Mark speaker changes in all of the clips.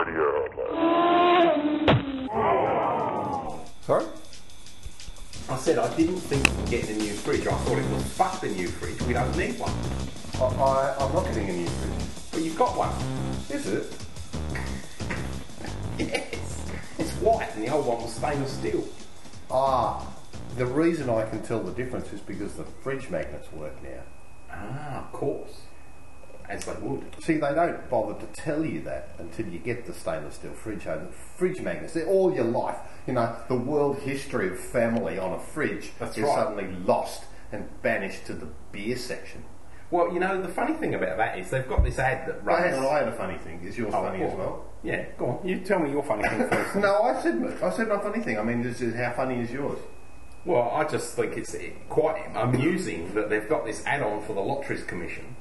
Speaker 1: Afternoon, Radio.
Speaker 2: Sorry?
Speaker 3: I said I didn't think of getting a new fridge. I thought it was fuck the new fridge. We don't need one.
Speaker 2: I, I, I'm not getting a new fridge.
Speaker 3: But you've got one.
Speaker 2: Is it?
Speaker 3: Yes. It's white and the old one was stainless steel.
Speaker 2: Ah, the reason I can tell the difference is because the fridge magnets work now.
Speaker 3: Ah, of course. As they would.
Speaker 2: See, they don't bother to tell you that until you get the stainless steel fridge home. The fridge magnets, they're all your life. You know, the world history of family on a fridge
Speaker 3: That's
Speaker 2: is
Speaker 3: right.
Speaker 2: suddenly lost and banished to the beer section.
Speaker 3: Well, you know, the funny thing about that is they've got this ad that
Speaker 2: I
Speaker 3: runs.
Speaker 2: had, I had a funny thing. Is yours
Speaker 3: Oh,
Speaker 2: funny as well?
Speaker 3: Yeah, go on. You tell me your funny thing first.
Speaker 2: No, I said I said my funny thing. I mean, this is how funny is yours?
Speaker 3: Well, I just think it's quite amusing that they've got this add-on for the Lotteries Commission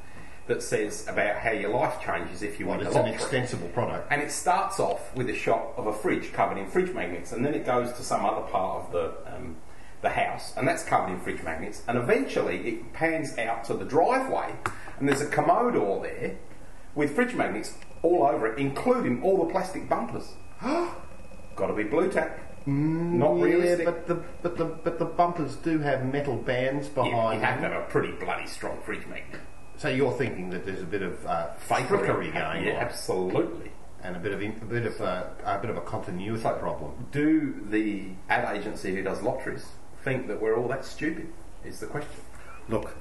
Speaker 3: that says about how your life changes if you
Speaker 2: Well,
Speaker 3: win
Speaker 2: it's an extensible product.
Speaker 3: And it starts off with a shot of a fridge covered in fridge magnets, and then it goes to some other part of the um, the house, and that's covered in fridge magnets. And eventually, it pans out to the driveway, and there's a Commodore there with fridge magnets all over it, including all the plastic bumpers. Got to be blue tack. Not
Speaker 2: yeah,
Speaker 3: realistic.
Speaker 2: but the but the but the bumpers do have metal bands behind
Speaker 3: you have to have a pretty bloody strong fridge magnet.
Speaker 2: So you're thinking that there's a bit of uh,
Speaker 3: Fakery.
Speaker 2: going
Speaker 3: Yeah,
Speaker 2: on,
Speaker 3: absolutely.
Speaker 2: and a bit of in, a bit of uh, a bit of a continuity problem.
Speaker 3: Do the ad agency who does lotteries think that we're all that stupid? Is the question.
Speaker 2: Look,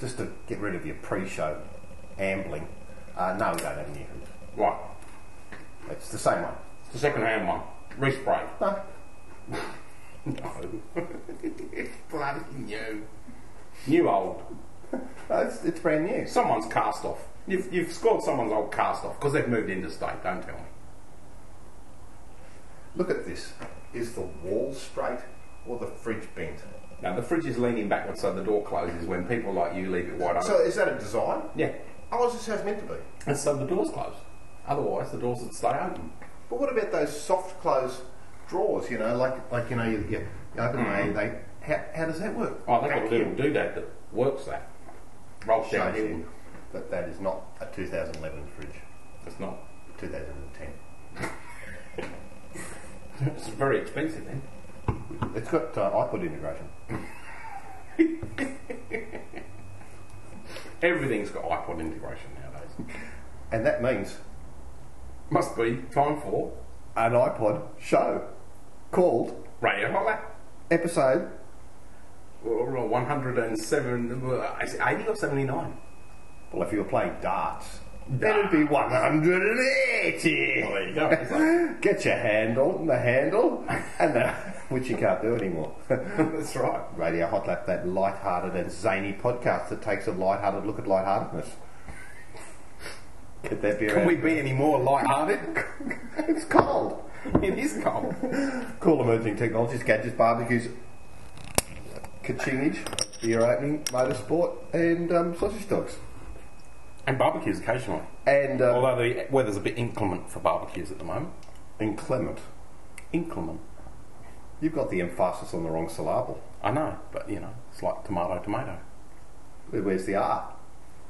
Speaker 2: just to get rid of your pre-show ambling, uh, no, we don't have any.
Speaker 3: Right.
Speaker 2: It's the same one.
Speaker 3: It's the second hand one. Respray.
Speaker 2: No,
Speaker 3: No. Bloody new. New old.
Speaker 2: it's, it's brand new.
Speaker 3: Someone's cast off. You've, you've scored someone's old cast off because they've moved into state, don't tell me.
Speaker 2: Look at this. Is the wall straight or the fridge bent?
Speaker 3: Now, the fridge is leaning backwards so the door closes when people like you leave it wide open.
Speaker 2: So is that a design?
Speaker 3: yeah.
Speaker 2: Oh, it's just how it's meant to be.
Speaker 3: And so the door's closed. Otherwise, the doors would stay open.
Speaker 2: But what about those soft close drawers? You know, like like you know, you, you open them, mm-hmm. they how, how does that work?
Speaker 3: Oh, they've got a little doodad that works that. Down
Speaker 2: Shows
Speaker 3: hill.
Speaker 2: you that that is not a 2011 fridge.
Speaker 3: It's not.
Speaker 2: 2010.
Speaker 3: It's very expensive then.
Speaker 2: It's got uh, iPod integration.
Speaker 3: Everything's got iPod integration nowadays.
Speaker 2: And that means
Speaker 3: Must be time for
Speaker 2: an iPod show called
Speaker 3: Radio Holla.
Speaker 2: episode.
Speaker 3: Or 107, uh, is it 80 or 79?
Speaker 2: Well, if you were playing darts, then it'd be 180.
Speaker 3: there you go. Like-
Speaker 2: Get your handle the handle, and the, which you can't do anymore.
Speaker 3: That's right.
Speaker 2: Radio Hot Lap, that light-hearted and zany podcast that takes a light-hearted look at light-heartedness. Get that beer
Speaker 3: Can we be any more light-hearted?
Speaker 2: It's cold.
Speaker 3: it is cold.
Speaker 2: Cool emerging technologies, gadgets, barbecues, kachingage, beer opening, motorsport, and um, sausage dogs.
Speaker 3: And barbecues occasionally.
Speaker 2: And um,
Speaker 3: Although the weather's a bit inclement for barbecues at the moment.
Speaker 2: inclement.
Speaker 3: Inclement.
Speaker 2: You've got the emphasis on the wrong syllable.
Speaker 3: I know, but you know, it's like tomato, tomato.
Speaker 2: Where's the R?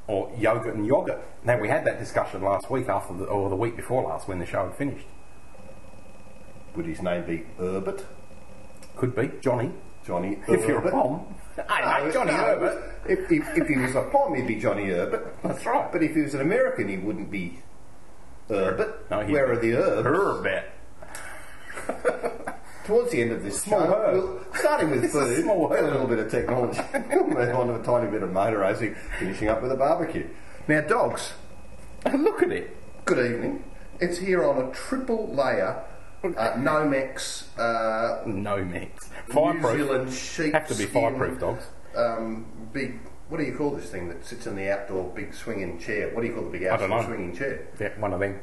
Speaker 3: Or yogurt and yogurt. Now, we had that discussion last week after the, or the week before last when the show had finished.
Speaker 2: Would his name be Herbert?
Speaker 3: Could be. Johnny.
Speaker 2: Johnny
Speaker 3: If you're a
Speaker 2: Herbert?
Speaker 3: pom. Hey,
Speaker 2: No,
Speaker 3: Johnny Herbert.
Speaker 2: If, if, if he was a pom, he'd be Johnny Herbert.
Speaker 3: That's right.
Speaker 2: But if he was an American, he wouldn't be Herbert.
Speaker 3: No, he'd
Speaker 2: Where are the herbs?
Speaker 3: Herbert.
Speaker 2: Towards the end of this
Speaker 3: Small
Speaker 2: show,
Speaker 3: herb.
Speaker 2: we'll- starting with
Speaker 3: It's a
Speaker 2: food,
Speaker 3: small
Speaker 2: a
Speaker 3: herb.
Speaker 2: little bit of technology, we'll move on to a tiny bit of motor racing, finishing up with a barbecue. Now, dogs,
Speaker 3: Look at it.
Speaker 2: good evening. It's here on a triple layer uh, Nomex uh,
Speaker 3: No mix.
Speaker 2: New
Speaker 3: Fireproof.
Speaker 2: Zealand sheep
Speaker 3: Have to be fireproof dogs.
Speaker 2: Um, big what do you call this thing that sits in the outdoor big swinging chair? What do you call the big outdoor swinging chair?
Speaker 3: Yeah, one of them.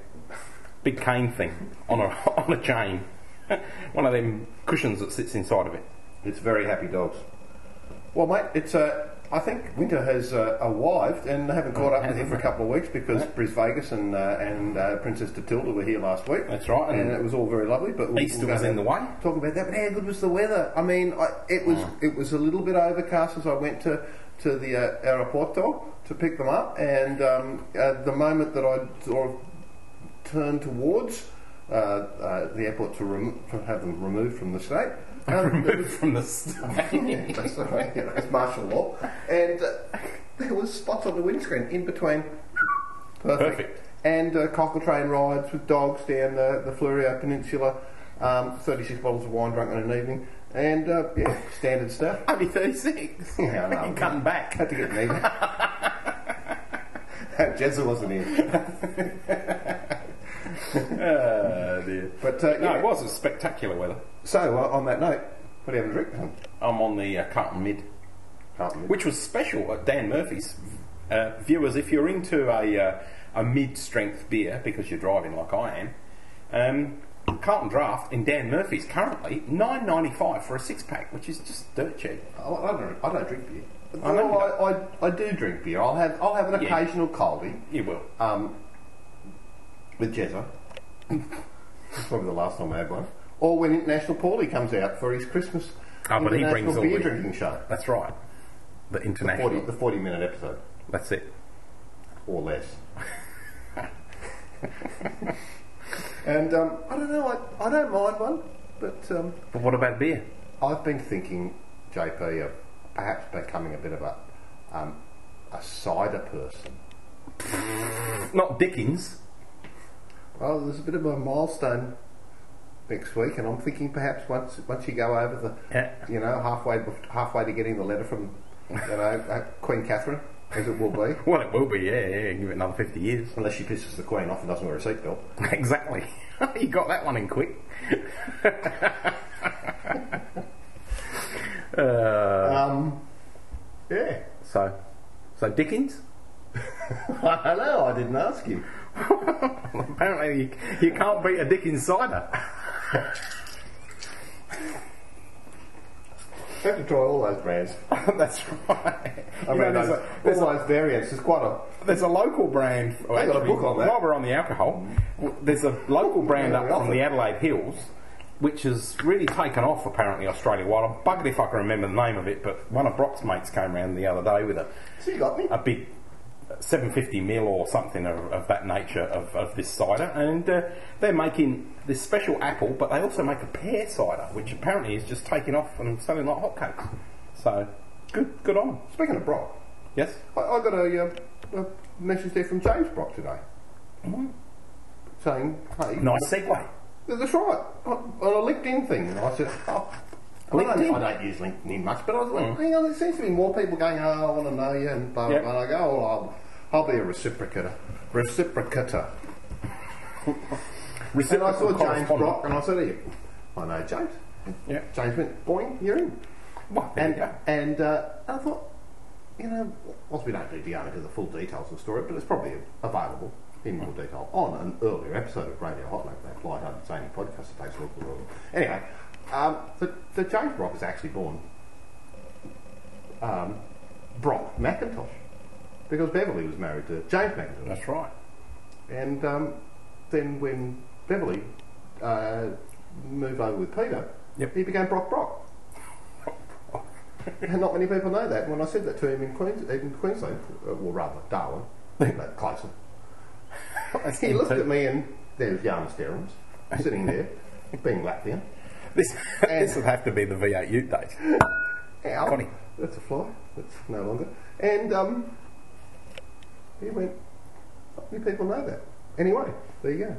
Speaker 3: Big cane thing on a on a chain. one of them cushions that sits inside of it.
Speaker 2: It's very happy dogs. Well, mate, it's uh, I think winter has uh, arrived, and they haven't caught up with him for a couple of weeks because Bris Vegas and uh, and uh, Princess Tatilda were here last week.
Speaker 3: That's right,
Speaker 2: and,
Speaker 3: and
Speaker 2: it was all very lovely. But we'll-
Speaker 3: Easter
Speaker 2: we'll
Speaker 3: was in the way.
Speaker 2: Talk about that, but how good was the weather? I mean, I, it was it was a little bit overcast as I went to to the uh, aeroporto to pick them up, and um, at the moment that I sort of turned towards the airport to, rem- to have them removed from the state. Um, it was-
Speaker 3: From the start.
Speaker 2: yeah, that's, right, you know, it's martial law. And uh, there was spots on the windscreen in between. Perfect.
Speaker 3: Perfect.
Speaker 2: And uh, cockle train rides with dogs down the, the Fleurieu Peninsula. Um, 36 bottles of wine drunk in an evening. And, uh, yeah, standard stuff.
Speaker 3: Only 36.
Speaker 2: Yeah, I know.
Speaker 3: You're cutting back.
Speaker 2: Had to get me. Jezza wasn't in.
Speaker 3: Oh dear.
Speaker 2: But, uh,
Speaker 3: No,
Speaker 2: yeah.
Speaker 3: it was a spectacular weather.
Speaker 2: So, uh, on that note, what are you having a drink?
Speaker 3: I'm on the uh, Carlton Mid,
Speaker 2: Carlton.
Speaker 3: which was special at Dan Murphy's. Uh, viewers, if you're into a, uh, a mid-strength beer because you're driving like I am, um, Carlton Draft in Dan Murphy's currently nine ninety five for a six pack, which is just dirt cheap.
Speaker 2: I I don't, I don't drink beer.
Speaker 3: I know you
Speaker 2: Well, I, I, I do drink beer. I'll have, I'll have an
Speaker 3: Yeah.
Speaker 2: occasional coldie.
Speaker 3: You will.
Speaker 2: um, with Jezza. Probably the last time I had one. Or when International Paulie comes out for his Christmas
Speaker 3: Oh, but he brings all
Speaker 2: beer
Speaker 3: the-
Speaker 2: drinking show.
Speaker 3: That's right. The
Speaker 2: The
Speaker 3: international.
Speaker 2: 40, the 40 minute episode,
Speaker 3: That's it.
Speaker 2: or less. and um, I don't know, I, I don't mind one, but um,
Speaker 3: But what about beer?
Speaker 2: I've been thinking, JP, of perhaps becoming a bit of a, um, a cider person.
Speaker 3: Not Dickens.
Speaker 2: Well, there's a bit of a milestone next week, and I'm thinking perhaps once once you go over the,
Speaker 3: Yeah.
Speaker 2: you know, halfway halfway to getting the letter from, you know, uh, Queen Catherine, as it will be,
Speaker 3: Well, it will be. Yeah, yeah. Give it another fifty years.
Speaker 2: unless she pisses the Queen off and doesn't wear a seatbelt.
Speaker 3: exactly. you got that one in quick. uh,
Speaker 2: Um, yeah.
Speaker 3: so, so Dickens.
Speaker 2: I don't know. I didn't ask him.
Speaker 3: Apparently, you, you can't beat a Dickens cider.
Speaker 2: You have to try all those brands.
Speaker 3: That's right.
Speaker 2: I mean,
Speaker 3: there's,
Speaker 2: those,
Speaker 3: a, there's,
Speaker 2: all
Speaker 3: a,
Speaker 2: those variants. There's quite a.
Speaker 3: there's a local brand. well,
Speaker 2: They got a book on that.
Speaker 3: While we're on the alcohol, there's a local brand
Speaker 2: Yeah,
Speaker 3: up from the Adelaide Hills, which has really taken off apparently Australia wide. I'm buggered if I can remember the name of it, but one of Brock's mates came round the other day with a
Speaker 2: So you got me.
Speaker 3: a big 750 mil or something of, of that nature of, of this cider, and uh, they're making this special apple, but they also make a pear cider, which apparently is just taking off and selling like hotcakes. So, good, good on.
Speaker 2: Speaking of Brock,
Speaker 3: Yes.
Speaker 2: I, I got a, uh, a message there from James Brock today, saying, "Hey,
Speaker 3: Nice segue.
Speaker 2: That's right. On a LinkedIn thing. And I said, oh, I don't, I don't use LinkedIn much, but I was like, hang on, there seems to be more people going, oh, I want to know you, and blah, blah,
Speaker 3: Yeah.
Speaker 2: blah. And I go, oh, I'll, be a reciprocator. Reciprocator. And I saw James. Brock, and I said, to you, I know James.
Speaker 3: Yeah.
Speaker 2: James went, boing, you're in.
Speaker 3: Well,
Speaker 2: And,
Speaker 3: you
Speaker 2: and uh, I thought, you know, whilst we don't need to go into the full details of the story, but it's probably available in more detail on an earlier episode of Radio Hot Hotline, that light-hearted zany podcast that takes a look at the world. Anyway, um, the, the James Brock is actually born um, Brock McIntosh because Beverly was married to James McIntosh.
Speaker 3: That's right.
Speaker 2: And um, then when Beverly uh, moved over with Peter,
Speaker 3: Yep.
Speaker 2: he became Brock Brock. and not many people know that. And when I said that to him in, Queens, in Queensland, uh, or rather Darwin, but closer, he looked at me and there's Jan Sterens sitting there, being Latvian.
Speaker 3: This, this would have to be the V8 Ute days.
Speaker 2: Ow,
Speaker 3: Connie.
Speaker 2: that's a fly. That's no longer. And um, he went, not many people know that. Anyway, there you go.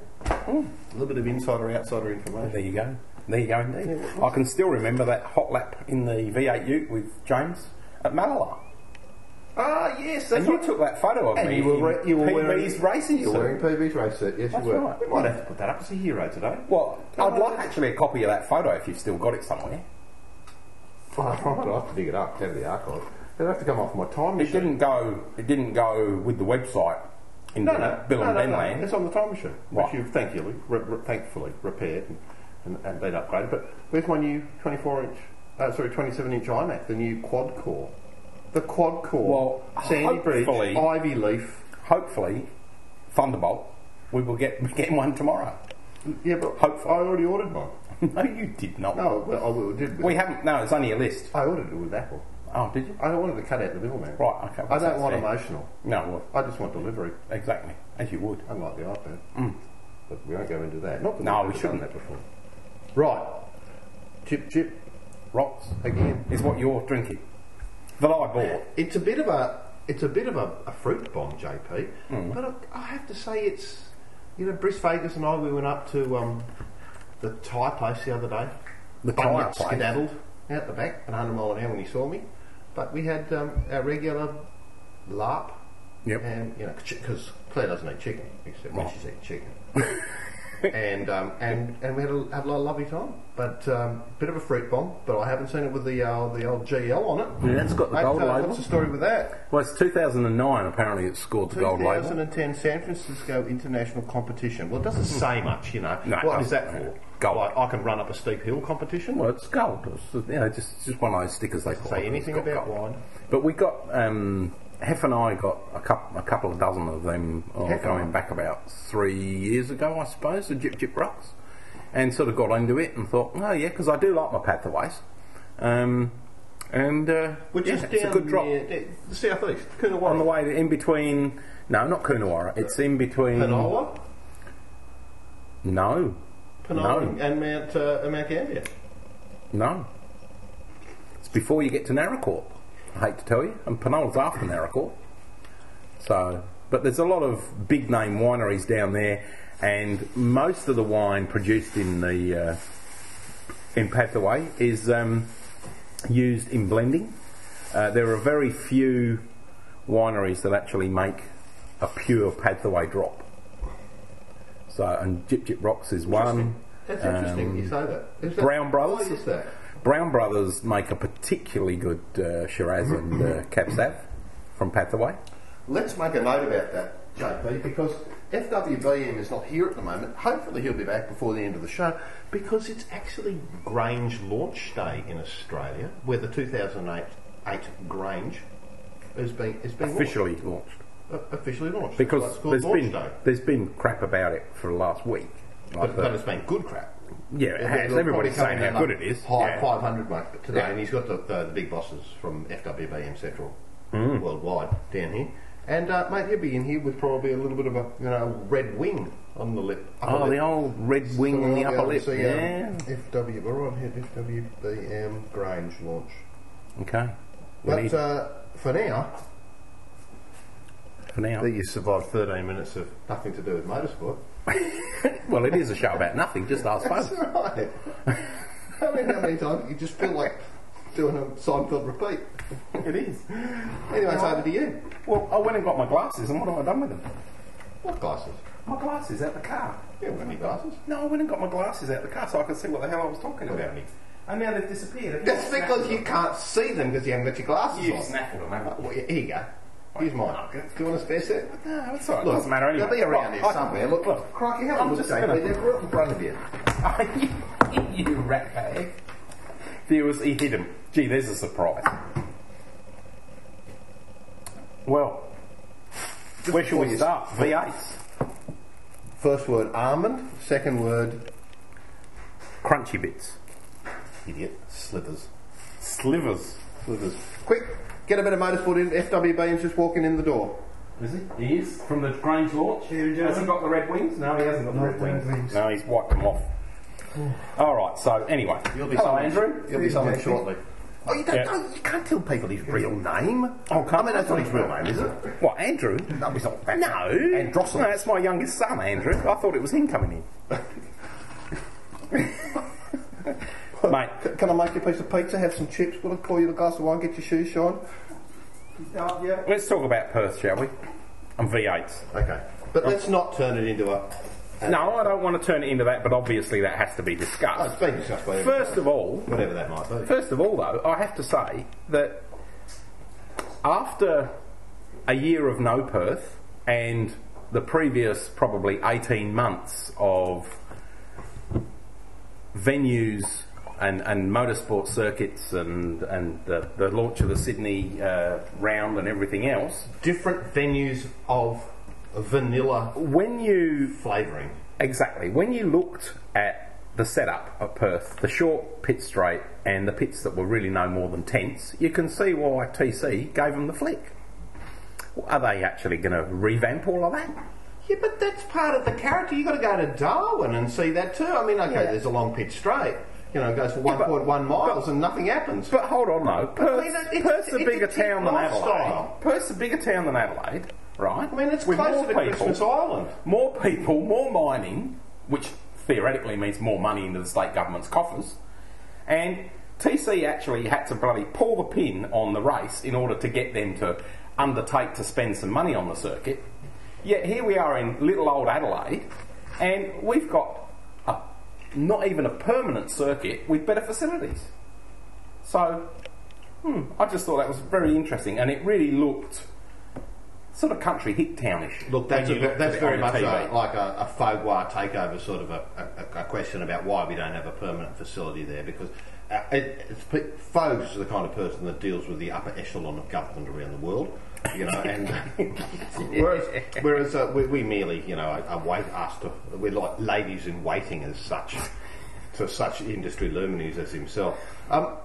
Speaker 2: A little bit of insider outsider information.
Speaker 3: There you go. There you go indeed. I can still remember that hot lap in the V8 Ute with James at Mallala.
Speaker 2: Ah, yes,
Speaker 3: And you took that photo of
Speaker 2: And
Speaker 3: me
Speaker 2: you were, re- you were
Speaker 3: PB's
Speaker 2: wearing,
Speaker 3: racing
Speaker 2: you were wearing PB's race suit. Yes,
Speaker 3: That's
Speaker 2: you were.
Speaker 3: right.
Speaker 2: We might have to put that up as a hero today.
Speaker 3: Well, I'd like actually a copy of that photo if you've still got it somewhere.
Speaker 2: Oh, I'll have to dig it up, out of the archive. It'll have to come off my time
Speaker 3: It
Speaker 2: machine.
Speaker 3: didn't go. It didn't go with the website into
Speaker 2: No, no,
Speaker 3: Bill
Speaker 2: no,
Speaker 3: and
Speaker 2: no,
Speaker 3: Ben
Speaker 2: no.
Speaker 3: land.
Speaker 2: It's on the time machine,
Speaker 3: Right.
Speaker 2: which you've thankfully, re- re- thankfully repaired and, and, and been upgraded. But where's my new 24 inch, uh, sorry, 27 inch iMac, the new quad core? The quad core,
Speaker 3: Well,
Speaker 2: Sandy Bridge,
Speaker 3: hopefully-
Speaker 2: Ivy Leaf.
Speaker 3: Hopefully, Thunderbolt. We will get get one tomorrow.
Speaker 2: Yeah, but
Speaker 3: Hopefully.
Speaker 2: I already ordered one.
Speaker 3: no, you did not.
Speaker 2: No, well, I did.
Speaker 3: We haven't. No, it's only a list.
Speaker 2: I ordered it with Apple.
Speaker 3: Oh, did you?
Speaker 2: I wanted to cut out the middleman.
Speaker 3: Right. Okay.
Speaker 2: I don't want
Speaker 3: fair.
Speaker 2: emotional.
Speaker 3: No.
Speaker 2: I just want delivery,
Speaker 3: exactly. As you would.
Speaker 2: unlike the iPad. But we won't go into that. Not that
Speaker 3: No,
Speaker 2: we've
Speaker 3: we
Speaker 2: done
Speaker 3: shouldn't.
Speaker 2: that before. Right. Jip Jip
Speaker 3: Rocks
Speaker 2: again.
Speaker 3: is what you're drinking. That I bought.
Speaker 2: It's a bit of a it's a bit of a, a fruit bomb, JP.
Speaker 3: Mm.
Speaker 2: But I, I have to say, it's you know, Brice Vegas and I we went up to um, the Thai place the other day.
Speaker 3: The Thai place?
Speaker 2: skedaddled out the back at 100 mile an hour when he saw me. But we had um, our regular larp,
Speaker 3: Yep.
Speaker 2: and you know, because Claire doesn't eat chicken except when she's eating chicken. and um, and and we had a, had a lot of lovely time. But um, bit of a fruit bomb. But I haven't seen it with the uh, the old GL on it.
Speaker 3: Yeah, it's got the
Speaker 2: Mate,
Speaker 3: gold
Speaker 2: uh,
Speaker 3: label.
Speaker 2: What's the story with that?
Speaker 3: Well, it's 2009. Apparently, it scored the gold label.
Speaker 2: 2010 San Francisco International Competition. Well, it doesn't say much, you know.
Speaker 3: No,
Speaker 2: what is that for?
Speaker 3: Gold.
Speaker 2: Like, I can run up a steep hill competition.
Speaker 3: Well, it's gold. It's, you know, just just one of those stickers they call
Speaker 2: say
Speaker 3: it.
Speaker 2: anything about
Speaker 3: gold.
Speaker 2: wine.
Speaker 3: But we got um, Hef and I got a couple a couple of dozen of them oh, going back about three years ago, I suppose. The Jip Jip Rocks, and sort of got into it and thought, oh yeah, because I do like my Padthaways. Um, and uh,
Speaker 2: Which
Speaker 3: yeah,
Speaker 2: is
Speaker 3: it's
Speaker 2: down
Speaker 3: a good drop
Speaker 2: near the the southeast, Coonawarra.
Speaker 3: on the way to, in between. No, not Coonawarra. It's in between.
Speaker 2: Penola,
Speaker 3: No,
Speaker 2: Penola
Speaker 3: No.
Speaker 2: and Mount, uh, and Mount Gambier.
Speaker 3: No. It's before you get to Naracoorte. I hate to tell you. And Penola's after Naracoorte. So, but there's a lot of big name wineries down there, and most of the wine produced in the uh, in Padthaway is um, used in blending. Uh, there are very few wineries that actually make a pure Padthaway drop. So, and Jip Jip Rocks is one.
Speaker 2: That's interesting.
Speaker 3: Um,
Speaker 2: you say that. Is that
Speaker 3: Brown Brothers?
Speaker 2: Why is that?
Speaker 3: Brown Brothers make a particularly good uh, Shiraz and uh, Cab Sav from Padthaway.
Speaker 2: Let's make a note about that, JP, because FWBM is not here at the moment. Hopefully, he'll be back before the end of the show because it's actually Grange launch day in Australia, where the 2008 eight Grange has been, has been
Speaker 3: Officially launched.
Speaker 2: launched. Uh, officially launched.
Speaker 3: Because there's been,
Speaker 2: day.
Speaker 3: there's been crap about it for the last week. Like
Speaker 2: But,
Speaker 3: the-
Speaker 2: but it's been good crap.
Speaker 3: yeah, it has. Everybody's saying how good it is.
Speaker 2: High
Speaker 3: Yeah.
Speaker 2: 500 mate today,
Speaker 3: Yeah.
Speaker 2: and he's got the, the, the big bosses from FWBM Central
Speaker 3: Mm.
Speaker 2: worldwide down here. And uh, mate, he'll be in here with probably a little bit of a you know red wing on the lip.
Speaker 3: Oh,
Speaker 2: lip.
Speaker 3: the old red wing on the
Speaker 2: So
Speaker 3: upper lip.
Speaker 2: see, um,
Speaker 3: Yeah.
Speaker 2: FW, we're right here, FWBM Grange launch.
Speaker 3: Okay.
Speaker 2: But uh, for now,
Speaker 3: for now.
Speaker 2: that you survived 13 minutes of nothing to do with motorsport.
Speaker 3: well, it is a show about nothing. Just ask
Speaker 2: That's right. I mean, how many times you just feel like doing a Seinfeld repeat?
Speaker 3: It is.
Speaker 2: Anyway, it's over to you.
Speaker 3: Well, I went and got my glasses, and what have I done with them?
Speaker 2: What glasses?
Speaker 3: My glasses out the car.
Speaker 2: You haven't got any glasses.
Speaker 3: No, I went and got my glasses out the car so I could see what the hell I was talking about. And now they've disappeared. Have you
Speaker 2: That's because you can't see them because you haven't got your glasses
Speaker 3: You
Speaker 2: on.
Speaker 3: snaffled them, haven't
Speaker 2: Well, here you go. Here's mine. Oh, Do you want a spare set?
Speaker 3: No, it's alright.
Speaker 2: Look,
Speaker 3: doesn't matter anyway.
Speaker 2: They'll be around here somewhere. Look, look. Crikey, have a
Speaker 3: I'm
Speaker 2: look,
Speaker 3: just
Speaker 2: They're right in front of you.
Speaker 3: you, you rat bag. Viewers, he hit him. Gee, there's a surprise. Well, where shall we start? V8s.
Speaker 2: First word almond. Second word
Speaker 3: Crunchy bits.
Speaker 2: idiot. Slivers.
Speaker 3: Slivers.
Speaker 2: Slivers. Quick, get a bit of motorsport in. FWBM's just walking in the door.
Speaker 3: Is he? He is. From the Grange launch. Has he got the red wings? No, he hasn't got the red wings.
Speaker 2: wings.
Speaker 3: No, he's wiped them off. Alright, so anyway.
Speaker 2: You'll be
Speaker 3: Hello,
Speaker 2: something-
Speaker 3: Andrew.
Speaker 2: You'll be something shortly. Oh, you, don't,
Speaker 3: Yeah.
Speaker 2: don't- you can't tell people his real name.
Speaker 3: Oh, can't
Speaker 2: I mean, that's not his real name, is it?
Speaker 3: What, Andrew?
Speaker 2: No, it's not. that.
Speaker 3: No.
Speaker 2: Androssalos.
Speaker 3: No, that's my youngest son, Andrew. I thought it was him coming in. Mate,
Speaker 2: Can I make you a piece of pizza, have some chips, will I pour you a glass of wine, get your shoes shine? Oh, yeah.
Speaker 3: let's talk about Perth, shall we? And V8s.
Speaker 2: Okay. But let's not turn it into a...
Speaker 3: No, I don't want to turn it into that, but obviously that has to be discussed.
Speaker 2: it's been discussed by everyone.
Speaker 3: First of all,
Speaker 2: Whatever that might be.
Speaker 3: first of all, though, I have to say that after a year of no Perth and the previous probably 18 months of venues and, and motorsport circuits and, and the, the launch of the Sydney uh, round and everything else,
Speaker 2: Different venues of vanilla
Speaker 3: when you
Speaker 2: flavouring.
Speaker 3: Exactly. When you looked at the setup at Perth, the short pit straight and the pits that were really no more than tents, you can see why TC gave them the flick. Are they actually going to revamp all of that?
Speaker 2: Yeah, but that's part of the character. You've got to go to Darwin and see that too. I mean, okay,
Speaker 3: Yeah.
Speaker 2: there's a long pitch straight. You know, it goes for
Speaker 3: Yeah, but-
Speaker 2: 1.1 miles and nothing happens.
Speaker 3: But hold on, though. Perth's,
Speaker 2: mean, it's-
Speaker 3: Perth's a bigger town than. Adelaide. Perth's a bigger town than Adelaide, right?
Speaker 2: I mean, it's
Speaker 3: With
Speaker 2: closer to
Speaker 3: people,
Speaker 2: Christmas Island.
Speaker 3: More people, more mining, which theoretically means more money into the state government's coffers. And TC actually had to bloody pull the pin on the race in order to get them to undertake to spend some money on the circuit. Yet here we are in little old Adelaide, and we've got a, not even a permanent circuit with better facilities. So, hmm, I just thought that was very interesting, and it really looked sort of country hick townish.
Speaker 2: Look, that's, a,
Speaker 3: looked
Speaker 2: that's very much a, like a, a faux voir takeover, sort of a, a, a question about why we don't have a permanent facility there. Because uh, it, it's, Fogues is the kind of person that deals with the upper echelon of government around the world. You know, and whereas, whereas uh, we, we merely, you know, are, are wait asked to, we're like ladies in waiting as such to such industry luminaries as himself. Um,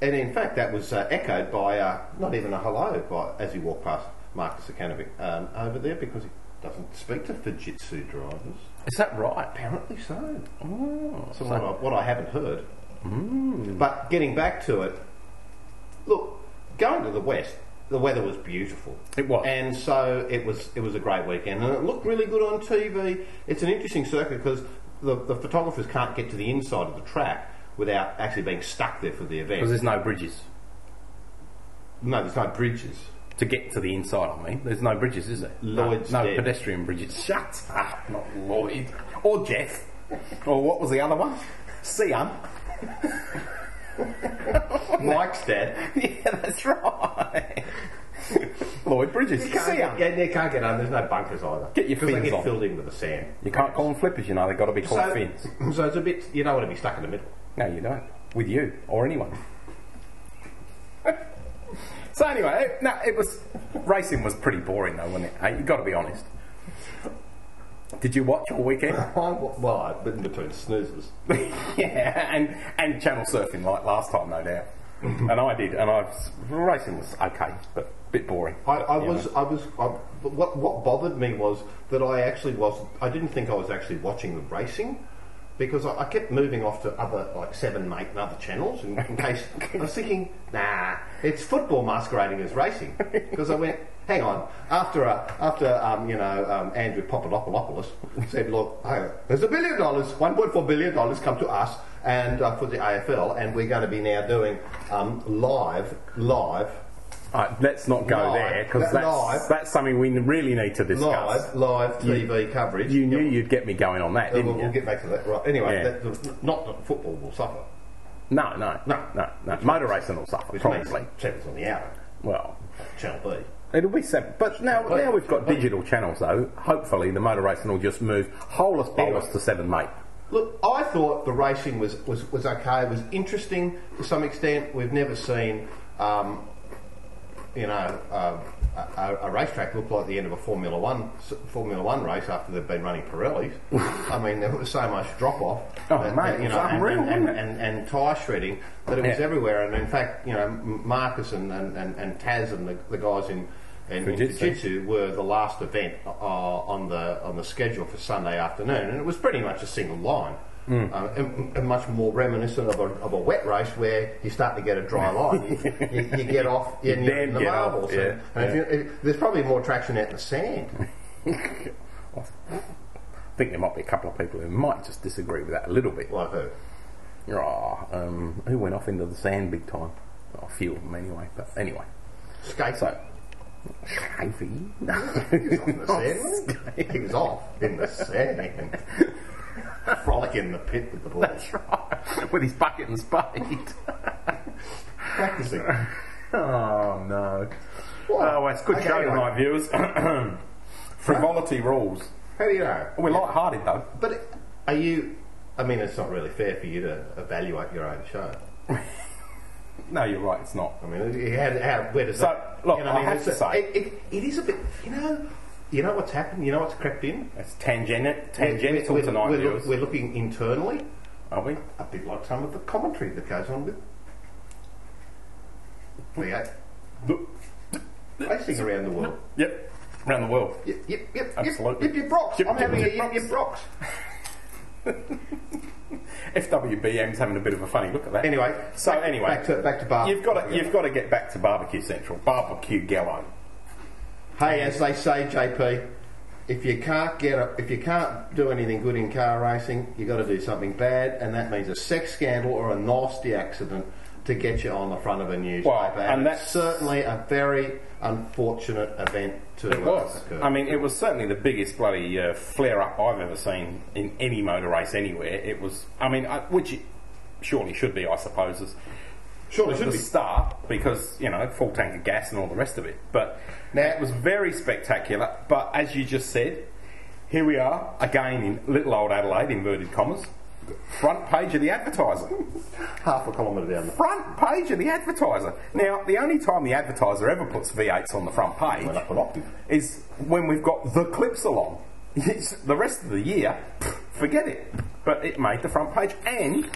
Speaker 2: and in fact, that was uh, echoed by uh, not even a hello by, as he walked past Marcus Zukanovic um, over there because he doesn't speak to Fujitsu drivers.
Speaker 3: Is that right?
Speaker 2: Apparently so.
Speaker 3: Oh,
Speaker 2: So what I, what I haven't heard. But getting back to it, look, going to the west, the weather was beautiful.
Speaker 3: It was.
Speaker 2: and so it was. It was a great weekend, and it looked really good on TV. It's an interesting circuit because the, the photographers can't get to the inside of the track without actually being stuck there for the event.
Speaker 3: Because there's no bridges
Speaker 2: No, there's no bridges.
Speaker 3: To get to the inside. I mean, there's no bridges, is there?
Speaker 2: Lloyd's
Speaker 3: no, no
Speaker 2: dead.
Speaker 3: pedestrian bridges. Shut up, not Lloyd or Jeff or what was the other one? Sion.
Speaker 2: Mike's dad.
Speaker 3: yeah, that's right. Lloyd Bridges.
Speaker 2: You can't, yeah, they can't get on. There's no bunkers either.
Speaker 3: Get your
Speaker 2: because they
Speaker 3: fins
Speaker 2: get
Speaker 3: on.
Speaker 2: filled in with the sand.
Speaker 3: You can't call them flippers, you know. They've got to be called fins.
Speaker 2: so it's a bit. You don't want to be stuck in the middle.
Speaker 3: No, you don't. With you or anyone. so anyway, it, no, it was racing was pretty boring though, wasn't it? Hey, you got to be honest. Did you watch all weekend?
Speaker 2: well, I've been between snoozes.
Speaker 3: yeah, and and channel surfing like last time, no doubt. and I did, and I was, racing was okay, but a bit boring.
Speaker 2: I, I was, I was, I, but what what bothered me was that I actually was, I didn't think I was actually watching the racing because I, I kept moving off to other like Seven Mate and other channels in, in case I was thinking, nah, it's football masquerading as racing because I went, hang on, after uh, after um, you know um, Andrew Papadopoulos said, look, hey, there's a billion dollars, 1.4 billion dollars come to us and uh, for the AFL, and we're going to be now doing um, live live.
Speaker 3: Right, let's not go
Speaker 2: Live.
Speaker 3: there because
Speaker 2: That-
Speaker 3: that's, that's something we really need to discuss.
Speaker 2: live, live TV coverage.
Speaker 3: You knew you'd get me going on that,
Speaker 2: Uh,
Speaker 3: didn't
Speaker 2: we'll,
Speaker 3: you?
Speaker 2: we'll get back to that. Right. Anyway,
Speaker 3: Yeah.
Speaker 2: that, the- not that football will suffer.
Speaker 3: No, no,
Speaker 2: No.
Speaker 3: no, no. Motor racing will suffer
Speaker 2: Which
Speaker 3: probably.
Speaker 2: Sevens on the hour.
Speaker 3: Well,
Speaker 2: Channel B.
Speaker 3: it'll be seven. But now, now we've got digital channels though. Hopefully, the motor racing will just move holus bolus
Speaker 2: Anyway.
Speaker 3: to seven, mate.
Speaker 2: Look, I thought the racing was, was, was okay. It was interesting to some extent. We've never seen, um, you know, um, a, a, racetrack looked like the end of a Formula One Formula One race after they've been running Pirellis. I mean, there was so much drop off.
Speaker 3: Oh, mate, it was
Speaker 2: and,
Speaker 3: unreal,
Speaker 2: and, and, and, and tyre shredding that it was
Speaker 3: Yeah.
Speaker 2: everywhere. And in fact, you know, Marcus and, and, and, and Taz and the, the guys in
Speaker 3: Fujitsu.
Speaker 2: Fujitsu were the last event uh, on the on the schedule for Sunday afternoon, and it was pretty much a single line.
Speaker 3: Hmm.
Speaker 2: Uh, and, and much more reminiscent of a, of a wet race where you start to get a dry line. You, you, you get off in the
Speaker 3: get off,
Speaker 2: marbles.
Speaker 3: yeah,
Speaker 2: and, and if you, if, there's probably more traction out in the sand.
Speaker 3: I think there might be a couple of people who might just disagree with that a little bit.
Speaker 2: Like who?
Speaker 3: Oh, um, who went off into the sand big time? Oh, a few of them anyway. But anyway,
Speaker 2: Skate.
Speaker 3: so Shavy. No.
Speaker 2: in the sand. He was off in the sand. Frolic in the pit with the boys.
Speaker 3: That's right. With his bucket and spade.
Speaker 2: Practicing.
Speaker 3: oh no. Oh, well, it's a good
Speaker 2: Okay,
Speaker 3: show tonight, viewers. Frivolity rules.
Speaker 2: How do you know?
Speaker 3: Oh, we're light-hearted though.
Speaker 2: But are you? I mean, it's not really fair for you to evaluate your own show.
Speaker 3: No, you're right. It's not.
Speaker 2: I mean, how, how, where does
Speaker 3: So,
Speaker 2: that?
Speaker 3: look,
Speaker 2: you know,
Speaker 3: I have
Speaker 2: it's
Speaker 3: to
Speaker 2: a-
Speaker 3: say-
Speaker 2: it, it, it is a bit. You know, you know what's happened. You know what's crept in.
Speaker 3: It's tangent, tangential
Speaker 2: we're,
Speaker 3: tonight,
Speaker 2: we're,
Speaker 3: viewers.
Speaker 2: we're looking internally,
Speaker 3: Are we?
Speaker 2: a bit like some of the commentary that goes on with. V8 racing around the world.
Speaker 3: Yep. Around the world.
Speaker 2: Yep, yep, yep.
Speaker 3: Absolutely.
Speaker 2: Yep, yep, Brox.
Speaker 3: Yep,
Speaker 2: I'm
Speaker 3: yep,
Speaker 2: having
Speaker 3: yep,
Speaker 2: a yep, yep, Brox.
Speaker 3: FWBM's having a bit of a funny look at that.
Speaker 2: Anyway,
Speaker 3: so
Speaker 2: back-
Speaker 3: anyway,
Speaker 2: back to- back to bar-
Speaker 3: You've got to you've got to get back to barbecue central, barbecue gallo.
Speaker 2: Hey, as they say, JP, if you can't get a, if you can't do anything good in car racing, you've got to do something bad, and that means a sex scandal or a nasty accident to get you on the front of a newspaper.
Speaker 3: Well, and
Speaker 2: it's
Speaker 3: that's-
Speaker 2: certainly a very unfortunate event to
Speaker 3: It was.
Speaker 2: occur.
Speaker 3: I mean, it was certainly the biggest bloody uh, flare up I've ever seen in any motor race anywhere. It was. I mean, I, which it surely should be, I suppose. As,
Speaker 2: Surely
Speaker 3: at
Speaker 2: should be.
Speaker 3: start because you know full tank of gas and all the rest of it. But now it was very spectacular. But as you just said, here we are again in little old Adelaide, inverted commas, front page of the Advertiser.
Speaker 2: half a kilometre down the
Speaker 3: front page of the Advertiser. Now, the only time the Advertiser ever puts V8s on the front page
Speaker 2: Well, that's what I-
Speaker 3: is when we've got the clips along. It's, the rest of the year, forget it. But it made the front page, and